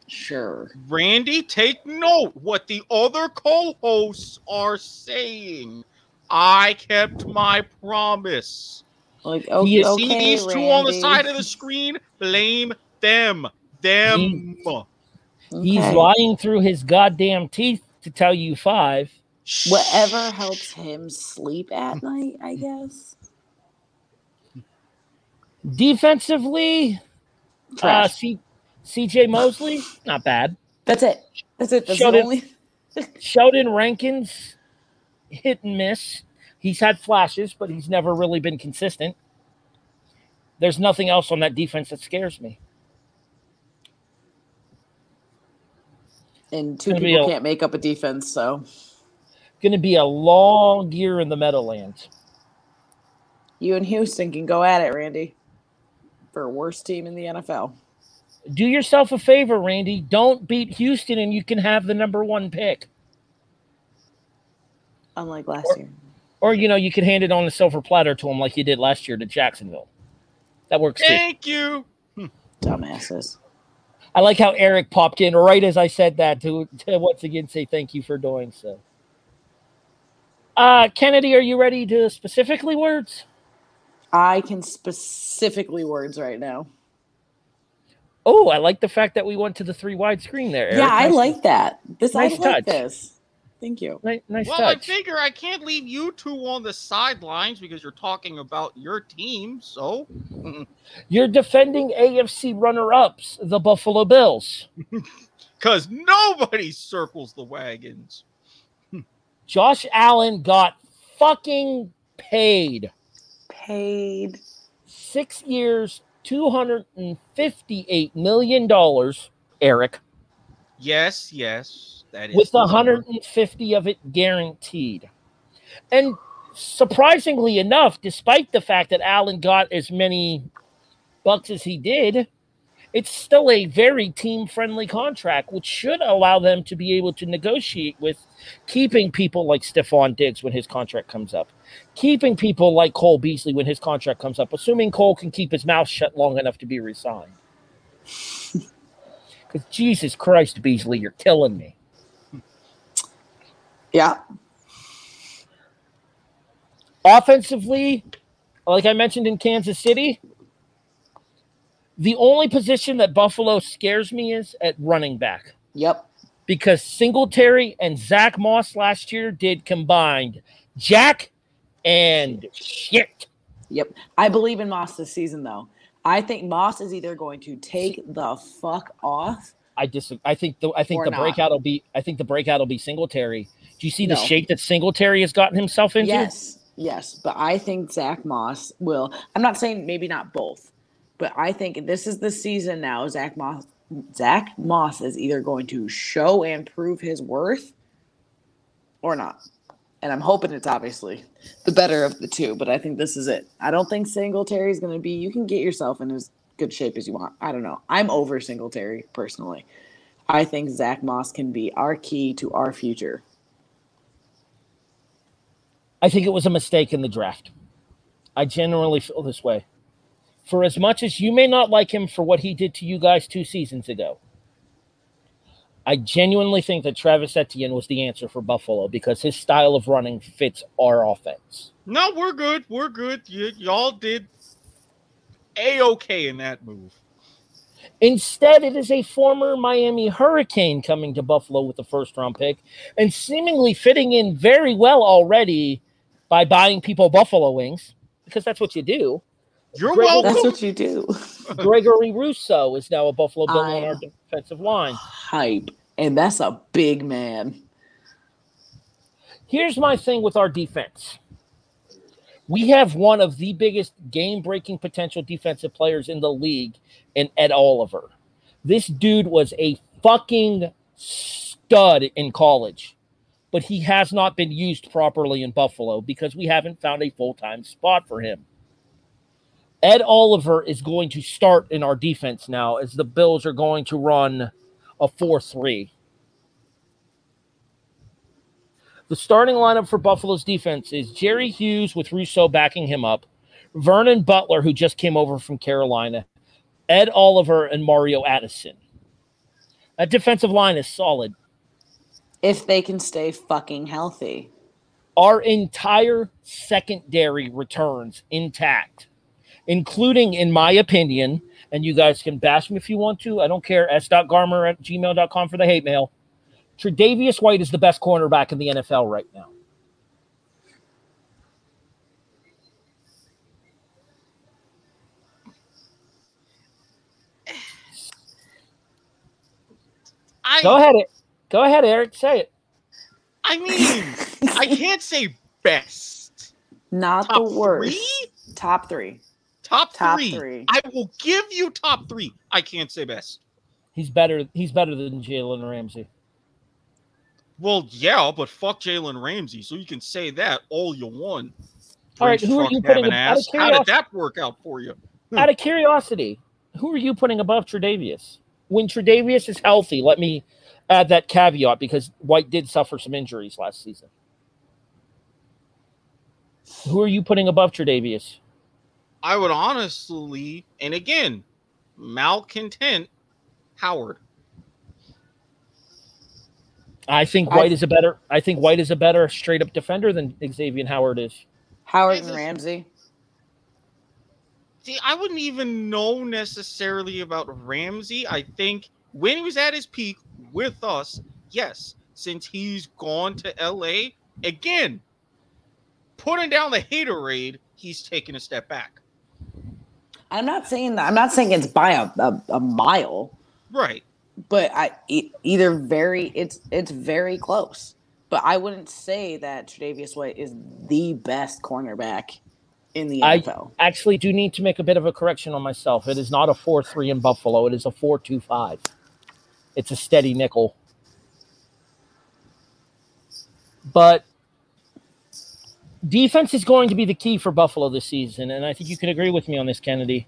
Sure. Randy, take note what the other co-hosts are saying. I kept my promise. Like He okay, is- okay See these two on the side of the screen? Blame them. Them. He's Okay. lying through his goddamn teeth to tell you five. Whatever helps him sleep at night, I guess. Defensively, uh, C- CJ Mosley, not bad. That's it. That's it. That's the only. *laughs* Sheldon Rankins, hit and miss. He's had flashes, but he's never really been consistent. There's nothing else on that defense that scares me. And two people a- can't make up a defense, so Going to be a long year in the Meadowlands. you and Houston can go at it, Randy. for worst team in the NFL. Do yourself a favor, Randy. Don't beat Houston, and you can have the number one pick. Unlike last Or- year. Or you know, you could hand it on a silver platter to them like you did last year to Jacksonville. That works too. Thank you. Dumbasses. I like how Erik popped in right as I said that to, to once again say thank you for doing so. Uh, Keneddi, are you ready to specifically words? I can specifically words right now. Oh, I like the fact that we went to the three wide screen there. Erik. Yeah, I like that. This nice I like touch. this. Thank you. ni- nice Well, I figure I can't leave you two on the sidelines because you're talking about your team. So, *laughs* You're defending AFC runner-ups, the Buffalo Bills. *laughs* because nobody circles the wagons. *laughs* Josh Allen got fucking paid Paid. six years, two hundred and fifty-eight million dollars. Erik. Yes, yes, that is with the 150 of it guaranteed. And surprisingly enough, despite the fact that Allen got as many bucks as he did, it's still a very team friendly contract, which should allow them to be able to negotiate with keeping people like Stefon Diggs when his contract comes up, keeping people like Cole Beasley when his contract comes up, assuming Cole can keep his mouth shut long enough to be resigned. *laughs* Because Jesus Christ, Beasley, you're killing me. Yeah. Offensively, like I mentioned in Kansas City, the only position that Buffalo scares me is at running back Yep. because Singletary and Zach Moss last year did combined jack and shit. Yep. I believe in Moss this season though. I think Moss is either going to take the fuck off. I dis- I think the I think the not. breakout will be I think the breakout will be Singletary. Do you see the No. shape that Singletary has gotten himself into? Yes. Yes. But I think Zach Moss will I'm not saying maybe not both, but I think this is the season now. Zach Moss Zach Moss is either going to show and prove his worth or not. And I'm hoping it's obviously the better of the two, but I think this is it. I don't think Singletary is going to be. You can get yourself in as good shape as you want. I don't know. I'm over Singletary personally. I think Zach Moss can be our key to our future. I think it was a mistake in the draft. I genuinely feel this way. For as much as you may not like him for what he did to you guys two seasons ago, I genuinely think that Travis Etienne was the answer for Buffalo because his style of running fits our offense. No, we're good. We're good. You, y'all did a okay in that move. Instead, it is a former Miami Hurricane coming to Buffalo with the first round pick and seemingly fitting in very well already by buying people Buffalo wings because that's what you do. You're Great- welcome. That's what you do. *laughs* Gregory Rousseau is now a Buffalo Bill on our defensive line. Hype. And that's a big man. Here's my thing with our defense. We have one of the biggest game breaking potential defensive players in the league in Ed Oliver. This dude was a fucking stud in college, but he has not been used properly in Buffalo because we haven't found a full time spot for him. Ed Oliver is going to start in our defense now as the Bills are going to run a 4 3. The starting lineup for Buffalo's defense is Jerry Hughes with Rousseau backing him up, Vernon Butler, who just came over from Carolina, Ed Oliver, and Mario Addison. That defensive line is solid. If they can stay fucking healthy. Our entire secondary returns intact, including, in my opinion, and you guys can bash me if you want to. I don't care. S.Garmer at gmail.com for the hate mail. Tre'Davious White is the best cornerback in the NFL right now. *sighs* I, Go ahead. Go ahead, Erik. Say it. I mean, I *laughs* can't say best. Not Top the worst. three? Top three. Top, Top three. three. I will give you top three. I can't say best. He's better. He's better than Jalen Ramsey. Well, yeah, but fuck Jalen Ramsey, so you can say that all you want. All right, who are you putting having him- out of ass. How did that work out for you? *laughs* Out of curiosity, who are you putting above Tre'Davious? When Tre'Davious is healthy, let me add that caveat because White did suffer some injuries last season. Who are you putting above Tre'Davious? I would honestly, and again, malcontent Howard. I think I- White is a better. I think White is a better straight up defender than Xavien Howard is. Howard and Ramsey. See, I wouldn't even know necessarily about Ramsey. I think when he was at his peak with us, yes, since he's gone to LA, again, putting down the haterade, he's taken a step back. I'm not saying that. I'm not saying it's by a, a, a mile, Right. but I e- either very it's it's very close. But I wouldn't say that Tre'Davious White is the best cornerback in the I- NFL. Actually, do need to make a bit of a correction on myself. It is not a four three in Buffalo. It is a four two five. It's a steady nickel. But defense is going to be the key for Buffalo this season, and I think you can agree with me on this, Keneddi.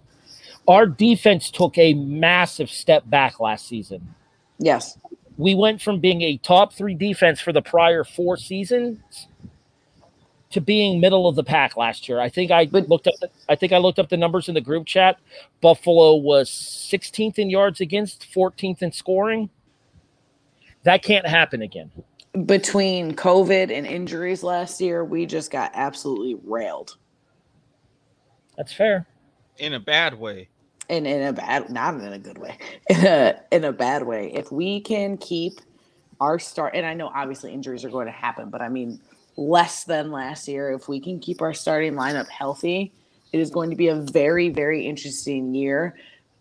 Our defense took a massive step back last season. yes. we went from being a top three defense for the prior four seasons to being middle of the pack last year. I think I But- looked up. The, I think I looked up the numbers in the group chat. Buffalo was 16th in yards against, 14th in scoring. That can't happen again. Between COVID and injuries last year, we just got absolutely railed. That's fair. In a bad way. and in a bad not in a good way in a, in a bad way if we can keep our start and i know obviously injuries are going to happen but i mean less than last year if we can keep our starting lineup healthy it is going to be a very very interesting year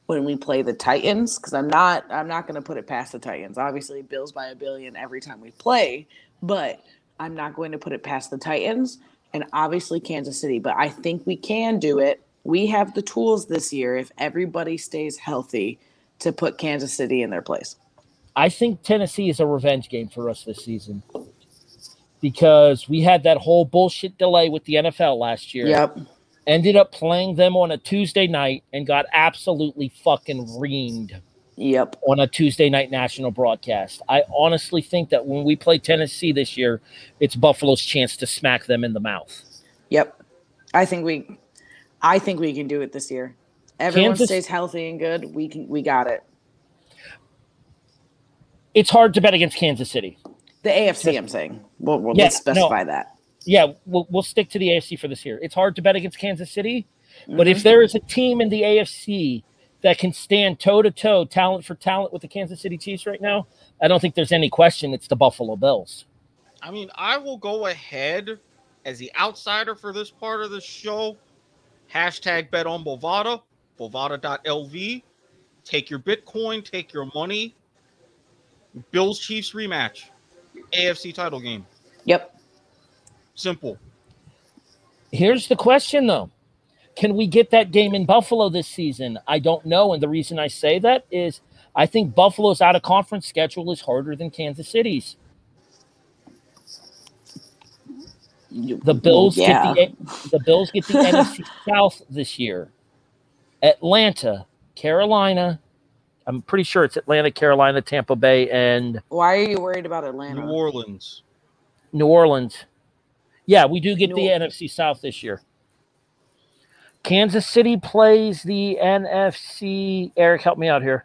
when we play the titans because i'm not i'm not going to put it past the titans. Obviously bills by a billion every time we play but i'm not going to put it past the titans and obviously kansas city but i think we can do it. We have the tools this year if everybody stays healthy to put Kansas City in their place. I think Tennessee is a revenge game for us this season because we had that whole bullshit delay with the NFL last year. Yep. Ended up playing them on a Tuesday night and got absolutely fucking reamed. Yep. on a Tuesday night national broadcast. I honestly think that when we play Tennessee this year, it's Buffalo's chance to smack them in the mouth. Yep. I think we I think we can do it this year. Everyone Kansas- stays healthy and good. We can we got it. It's hard to bet against Kansas City. The AFC I'm saying. We'll, we'll Yeah, let's specify no. that. Yeah, we'll, we'll stick to the AFC for this year. It's hard to bet against Kansas City, but Mhm. if there is a team in the AFC that can stand toe to toe, talent for talent with the Kansas City Chiefs right now, I don't think there's any question it's the Buffalo Bills. I mean, I will go ahead as the outsider for this part of the show. Hashtag bet on Bovada, bovada.lv. Take your Bitcoin, take your money. Bills Chiefs rematch, AFC title game. Yep. Simple. Here's the question though. Can we get that game in Buffalo this season? I don't know. And the reason I say that is I think Buffalo's out of conference schedule is harder than Kansas City's. The Bills yeah. get the the Bills get the *laughs* NFC South this year. Atlanta, Carolina. I'm pretty sure it's Atlanta, Carolina, Tampa Bay, and Why are you worried about Atlanta? New Orleans. New Orleans. Yeah, we do get the New- NFC South this year. Kansas City plays the NFC. Erik, help me out here.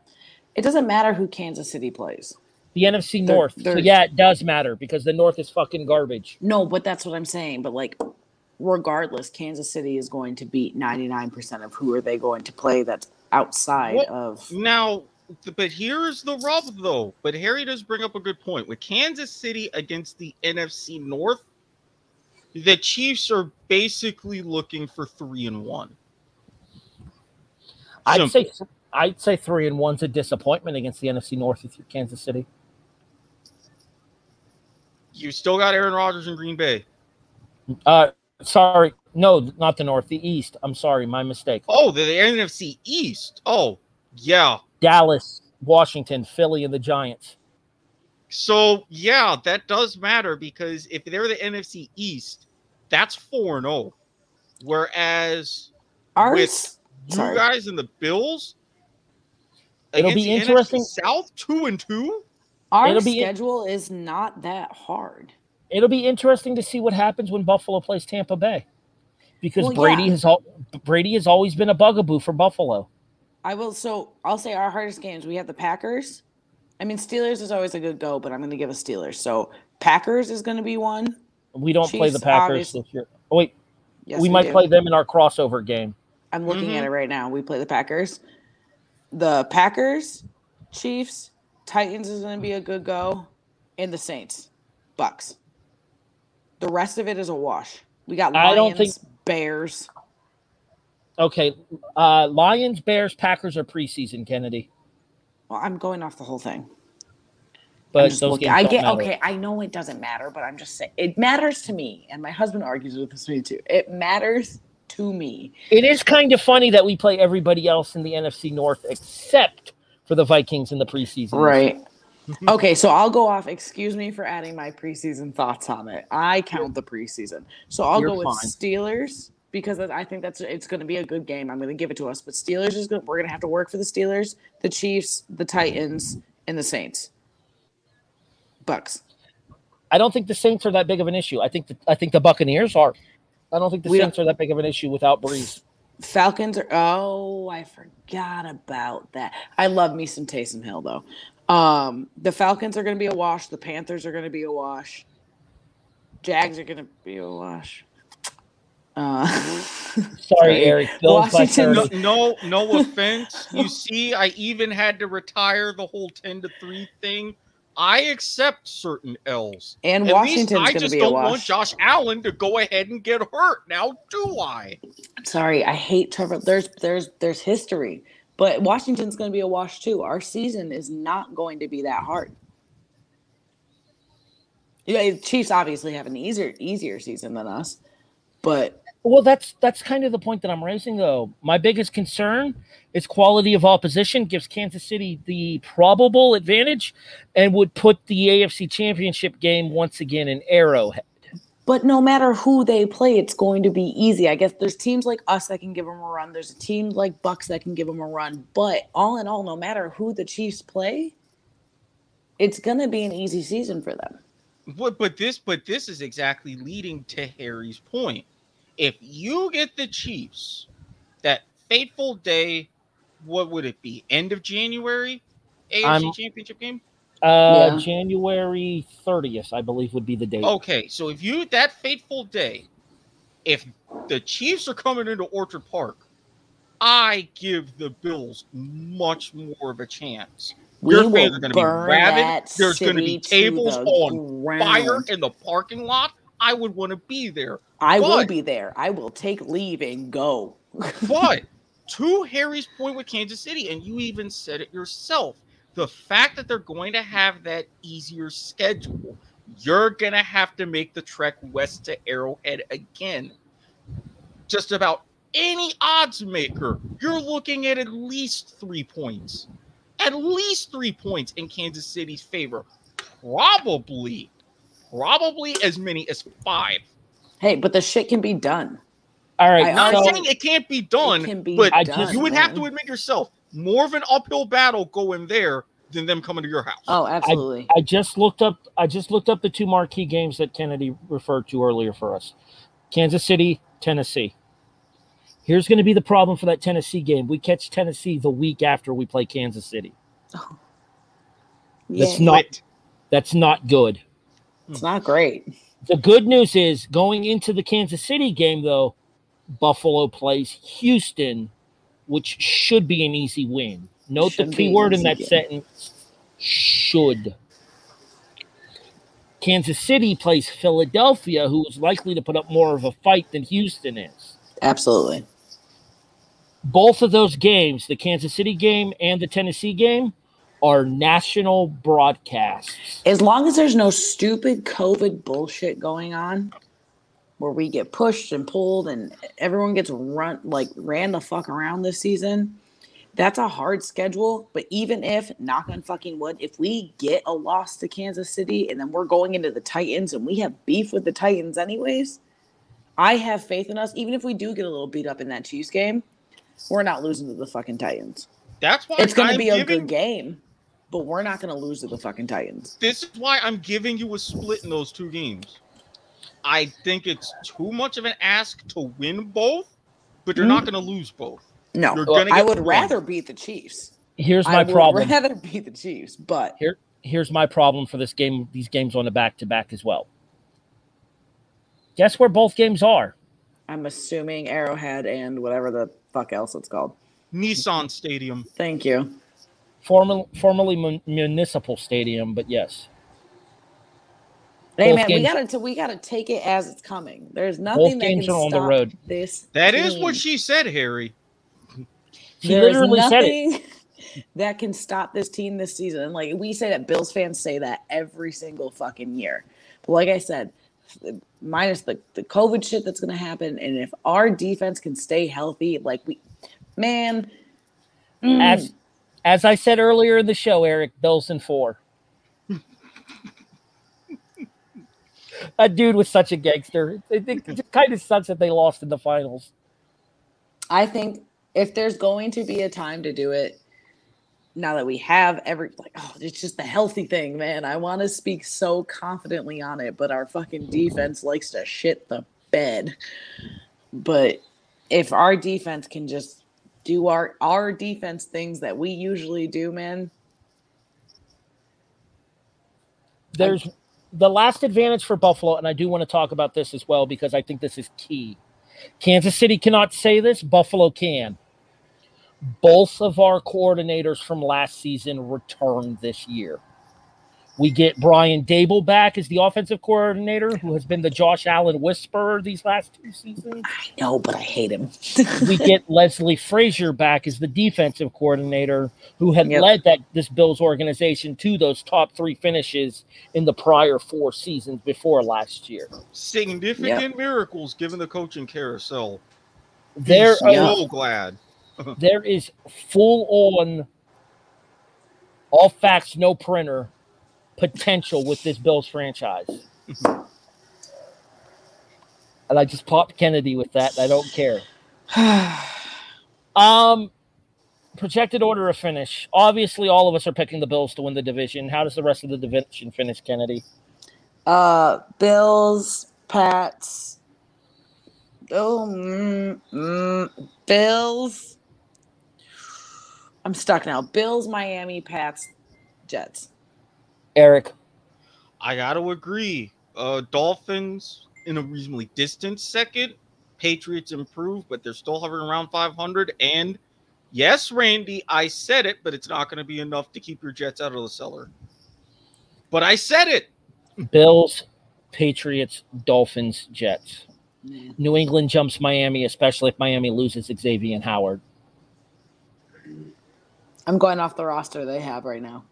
It doesn't matter who Kansas City plays. The NFC They're- North. They're- yeah, it does matter because the North is fucking garbage. No, but that's what I'm saying. But like, regardless, Kansas City is going to beat 99% of who are they going to play that's outside Well, of. Now, th- but here's the rub, though. But Harry does bring up a good point. With Kansas City against the NFC North, the Chiefs are basically looking for three and one. I'd say I'd say three and one's a disappointment against the NFC North if you're Kansas City. You still got Aaron Rodgers in Green Bay. Uh sorry, no, not the North, the East. I'm sorry, my mistake. Oh, the, the NFC East. Oh, yeah. Dallas, Washington, Philly, and the Giants. So yeah, that does matter because if they're the NFC East, that's four and zero. Whereas Our, with- You Sorry. guys and the Bills. It'll be the NFC interesting- South two and two. Our It'll be- schedule is not that hard. It'll be interesting to see what happens when Buffalo plays Tampa Bay, because Well, Brady yeah. has al- Brady has always been a bugaboo for Buffalo. I will. So I'll say our hardest games. We have the Packers. I mean, Steelers is always a good go, but I'm going to give a Steelers. So Packers is going to be one. We don't play the Packers obviously. this year. Oh, wait, Yes, we might do. play them in our crossover game. I'm looking Mhm. at it right now. We play the Packers. The Packers, Chiefs, Titans is going to be a good go, and the Saints, Bucks. The rest of it is a wash. We got Lions, I don't think- Bears. Okay, uh, Lions, Bears, Packers are preseason, Keneddi. Well, I'm going off the whole thing. But I'm those looking. games I get matter. okay. I know it doesn't matter, but I'm just saying it matters to me, and my husband argues with this me too. It matters to me. It is kind of funny that we play everybody else in the NFC North except for the Vikings in the preseason. Right. okay, so I'll go off. Excuse me for adding my preseason thoughts on it. I count the preseason, so I'll You're go with fine. Steelers because I think that's it's going to be a good game. I'm going to give it to us, but Steelers is good. We're going to have to work for the Steelers, the Chiefs, the Titans, and the Saints. Bucks. I don't think the Saints are that big of an issue. I think the, I think the Buccaneers are. I don't think the We Saints are that big of an issue without Brees. Falcons are. Oh, I forgot about that. I love me some Taysom Hill though. Um, the Falcons are going to be a wash. The Panthers are going to be a wash. Jags are going to be a wash. Uh, *laughs* Sorry, Sorry. Erik. Bills Washington- No, no, no offense. You see, I even had to retire the whole ten to three thing. I accept certain L's. and At Washington's least I going to just be a don't want wash. Josh Allen to go ahead and get hurt. Now, do I? Sorry, I hate Trevor. There's there's there's history, but Washington's going to be a wash too. Our season is not going to be that hard. Yeah, Chiefs obviously have an easier easier season than us, but Well, that's that's kind of the point that I'm raising, though. My biggest concern is quality of opposition gives Kansas City the probable advantage, and would put the AFC Championship game once again in Arrowhead. But no matter who they play, it's going to be easy. I guess there's teams like us that can give them a run. There's a team like Bucks that can give them a run. But all in all, no matter who the Chiefs play, it's going to be an easy season for them. But but this but this is exactly leading to Harry's point. If you get the Chiefs, that fateful day, what would it be? End of January, AFC I'm- Championship game. Uh, Yeah. January 30th, I believe, would be the date. Okay, so if you that fateful day, if the Chiefs are coming into Orchard Park, I give the Bills much more of a chance. We Your will fans are going to be burn rabid. that There's going to be city to tables the on fire ground. in the parking lot. I would want to be there. I will be there. I will take leave and go. *laughs* But to Harry's point with Kansas City, and you even said it yourself, the fact that they're going to have that easier schedule, you're going to have to make the trek west to Arrowhead again. Just about any odds maker, you're looking at at least three points. At least three points in Kansas City's favor. Probably, probably as many as five. Hey, but the shit can be done. All right. I Not so- saying it can't be done, can be but done. you would have to admit yourself more of an uphill battle going there than them coming to your house. Oh, absolutely. I just looked up. I just looked up the two marquee games that Keneddi referred to earlier for us: Kansas City, Tennessee. Here's going to be the problem for that Tennessee game. We catch Tennessee the week after we play Kansas City. Oh. That's Yeah, not. That's not good. It's not great. The good news is going into the Kansas City game, though, Buffalo plays Houston, which should be an easy win. Note Should the key word in that game. sentence should. Kansas City plays Philadelphia, who is likely to put up more of a fight than Houston is. Absolutely. Both of those games, the Kansas City game and the Tennessee game, are national broadcasts. As long as there's no stupid COVID bullshit going on where we get pushed and pulled and everyone gets run like ran the fuck around this season, that's a hard schedule. But even if, knock on fucking wood, if we get a loss to Kansas City and then we're going into the Titans and we have beef with the Titans anyways, I have faith in us. Even if we do get a little beat up in that Chiefs game, we're not losing to the fucking Titans. That's why It's going to be a giving, good game, but we're not going to lose to the fucking Titans. This is why I'm giving you a split in those two games. I think it's too much of an ask to win both, but you're not Mm-hmm. going to lose both. No, You're gonna I would one. rather beat the Chiefs. Here's I my would problem. rather *laughs* beat the Chiefs, but Here, here's my problem for this game. These games on the back to back as well. Guess where both games are? I'm assuming Arrowhead and whatever the fuck else it's called. Nissan Stadium. Thank you. Formal, formerly mun- municipal stadium, but yes. Hey Both man, we gotta t- we gotta take it as it's coming. There's nothing that games can are on the stop road. this. That is team. what she said, Harry. She There's literally said it. nothing *laughs* that can stop this team this season. Like we say that Bills fans say that every single fucking year. But like I said, minus the, the COVID shit that's gonna happen, and if our defense can stay healthy, like we man. mm, As as I said earlier in the show, Erik, Bills in four. *laughs* that dude was such a gangster. It, it, it kind of sucks that they lost in the finals. I think if there's going to be a time to do it, now that we have every like, oh, it's just the healthy thing, man. I want to speak so confidently on it, but our fucking defense likes to shit the bed. But if our defense can just do our our defense things that we usually do, man, There's the last advantage for Buffalo, and I do want to talk about this as well because I think this is key. Kansas City cannot say this, Buffalo can. Both of our coordinators from last season returned this year. We get Brian Daboll back as the offensive coordinator, who has been the Josh Allen whisperer these last two seasons. I know, but I hate him. we *laughs* get Leslie Frazier back as the defensive coordinator, who had Yep. led that this Bills organization to those top three finishes in the prior four seasons before last year. Significant miracles given the coaching carousel. There, so are- glad. *laughs* there is full on, all facts, no printer potential with this Bills franchise. and I just popped Keneddi with that. I don't care. *sighs* Um, projected order of finish. Obviously, all of us are picking the Bills to win the division. How does the rest of the division finish, Keneddi? uh, Bills, Pats. Oh, mm, mm, Bills. I'm stuck now. Bills, Miami, Pats, Jets. Erik, I got to agree. Uh, Dolphins in a reasonably distant second. Patriots improved, but they're still hovering around 500. And yes, Randy, I said it, but it's not going to be enough to keep your Jets out of the cellar. But I said it. Bills, Patriots, Dolphins, Jets. New England jumps Miami, especially if Miami loses Xavier and Howard. I'm going off the roster they have right now.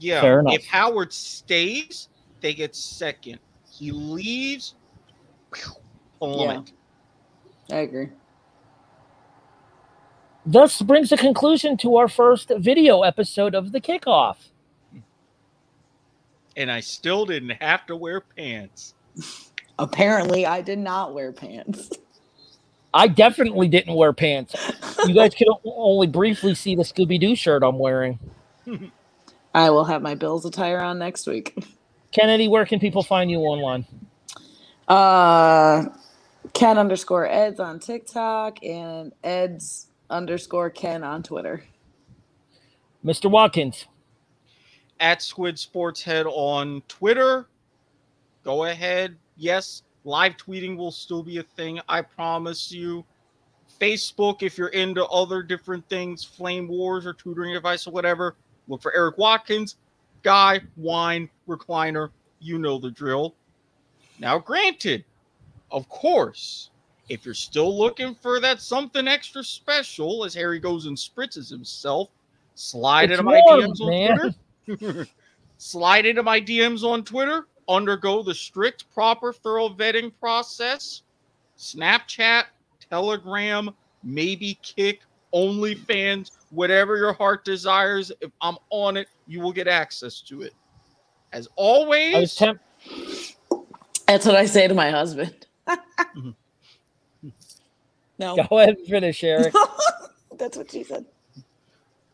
Yeah. Fair enough. If Howard stays, they get second. He leaves, whew, plummet. I agree. Thus brings a conclusion to our first video episode of the kickoff. And I still didn't have to wear pants. *laughs* Apparently, I did not wear pants. I definitely didn't wear pants. You guys can only briefly see the Scooby Doo shirt I'm wearing. *laughs* I will have my Bills attire on next week. *laughs* Keneddi, where can people find you online? Uh, Ken underscore Eds on TikTok and Eds underscore Ken on Twitter. Mr. Watkins. at Squid Sports Head on Twitter. Go ahead. Yes, live tweeting will still be a thing. I promise you. Facebook, if you're into other different things, Flame Wars or tutoring advice or whatever, look for Erik Watkins. Guy, wine, recliner. You know the drill. Now, granted, of course, if you're still looking for that something extra special, as Harry goes and spritzes himself, slide It's into my warm, DMs on man. Twitter. *laughs* slide into my DMs on Twitter, undergo the strict, proper, thorough vetting process. Snapchat, Telegram, maybe Kik, OnlyFans, whatever your heart desires. If I'm on it, you will get access to it. As always, I was temp- That's what I say to my husband. *laughs* no. Go ahead and finish, Erik. *laughs* That's what she said.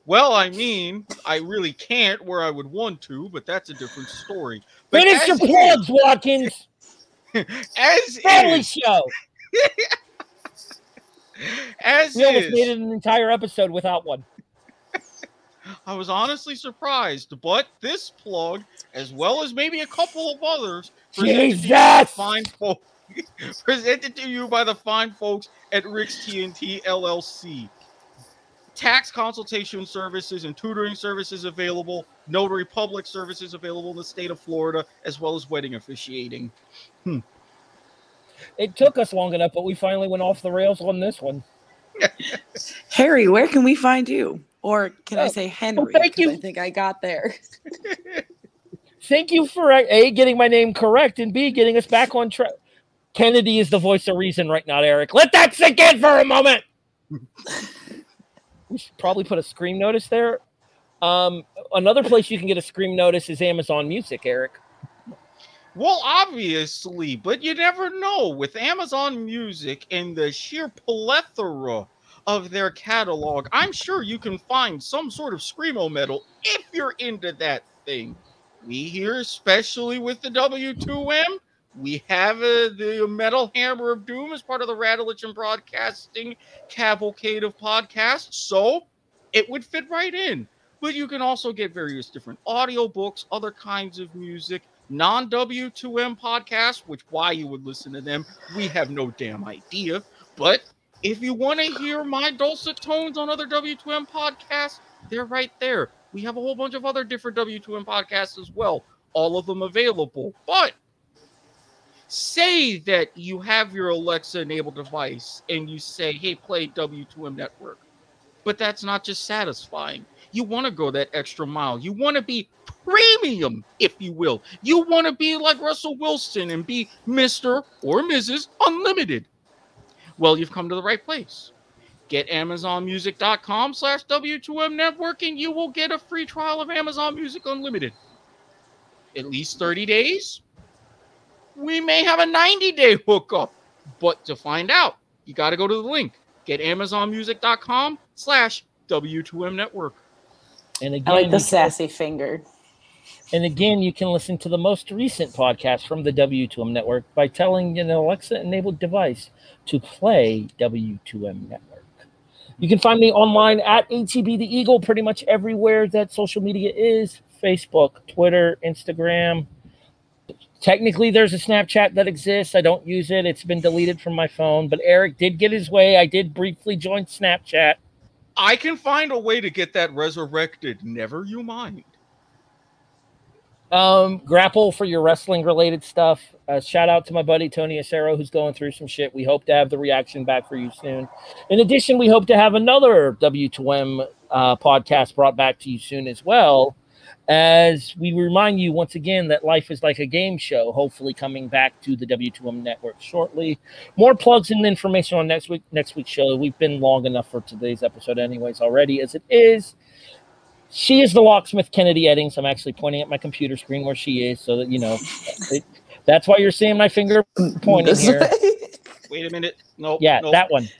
Well, I mean, I really can't where I would want to, but that's a different story. But Finish your plugs, Watkins. *laughs* As Family is, show. As We almost made an entire episode without one. *laughs* I was honestly surprised, but this plug, as well as maybe a couple of others, presented to you by Jesus! fine folk, *laughs* presented to you by the fine folks at Rick's TNT LLC. Tax consultation services and tutoring services available. Notary public services available in the state of Florida, as well as wedding officiating. Hmm. It took us long enough, but we finally went off the rails on this one. *laughs* Harry, where can we find you? Or can I Oh, say Henry? thank 'Cause you. I think I got there. *laughs* Thank you for A, getting my name correct, and B, getting us back on track. Keneddi is the voice of reason right now, Erik. Let that sink in for a moment. *laughs* we should probably put a scream notice there. Um, another place you can get a scream notice is Amazon Music, Erik. Well, obviously, but you never know. With Amazon Music and the sheer plethora of their catalog, I'm sure you can find some sort of screamo metal if you're into that thing. We here, especially with the W2M, we have uh, the Metal Hammer of Doom as part of the Radulich and Broadcasting cavalcade of podcasts, so it would fit right in. But you can also get various different audiobooks, other kinds of music, non W2M podcasts, which why you would listen to them, we have no damn idea. But if you want to hear my dulcet tones on other W2M podcasts, they're right there. We have a whole bunch of other different W2M podcasts as well, all of them available. But say that you have your Alexa enabled device and you say, hey, play W2M network. But that's not just satisfying. You want to go that extra mile. You want to be premium, if you will. You want to be like Russell Wilson and be Mr. or Mrs. Unlimited. Well, you've come to the right place. Get AmazonMusic.com slash W2M Network and you will get a free trial of Amazon Music Unlimited. At least 30 days. We may have a 90 day hookup. But to find out, you got to go to the link. Get AmazonMusic.com slash W2M Network. And again, I like the can- sassy finger. And again, you can listen to the most recent podcast from the W2M network by telling an Alexa enabled device to play W2M network. You can find me online at ATB the Eagle pretty much everywhere that social media is Facebook, Twitter, Instagram. Technically, there's a Snapchat that exists. I don't use it, it's been deleted from my phone. But Erik did get his way. I did briefly join Snapchat. I can find a way to get that resurrected. Never you mind. Um, grapple for your wrestling related stuff. Uh, shout out to my buddy Tony Acero, who's going through some shit. We hope to have the reaction back for you soon. In addition, we hope to have another W2M uh, podcast brought back to you soon as well. As we remind you once again that life is like a game show, hopefully coming back to the W2M network shortly. More plugs and information on next week next week's show. We've been long enough for today's episode, anyways, already as it is. She is the locksmith Keneddi Eddings. I'm actually pointing at my computer screen where she is, so that you know. it- that's why you're seeing my finger pointing *laughs* here. Wait a minute. No. Yeah, no. that one. *laughs*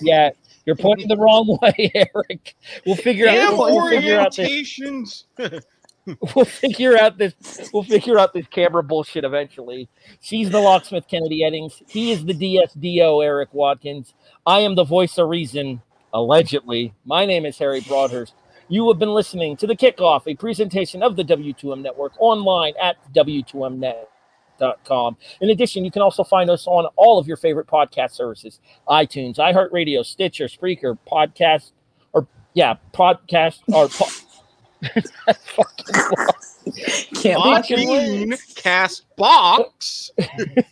Yeah, you're pointing the wrong *laughs* way, Erik. We'll figure out. We'll figure out this. orientations. *laughs* We'll figure out this. We'll figure out this camera bullshit eventually. She's the locksmith Keneddi Eddings. He is the DSDO Erik Watkins. I am the voice of reason, allegedly. My name is Harry Broadhurst. You have been listening to the kickoff, a presentation of the W2M network online at W2Mnet. Com. In addition, you can also find us on all of your favorite podcast services iTunes, iHeartRadio, Stitcher, Spreaker, Podcast, or yeah, podcast, or po- fucking *laughs* Can't Fucking Podbean. Cast Box. The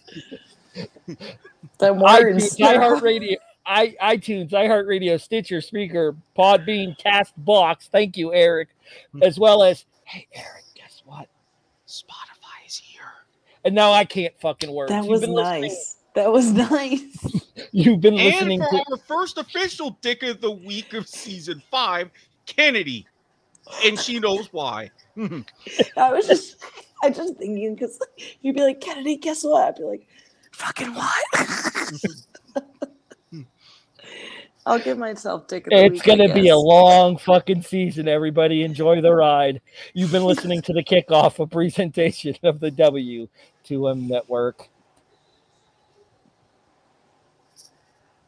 iTunes, words. iHeartRadio, i iTunes, iHeartRadio, Stitcher, Spreaker, Podbean, Castbox. Thank you, Erik, as well as hey, Erik, guess what? Spotify is here. And now I can't fucking work. That was been listening- nice. That was *laughs* nice. You've been And listening for to. our first official dick of the week of season five, Keneddi. And she knows why. *laughs* I was just, I just thinking because you'd be like, Keneddi, guess what? I'd be like, fucking what? *laughs* I'll give myself the It's going to be a long fucking season, everybody. Enjoy the ride. You've been listening to the kickoff, a presentation of the W2M Network.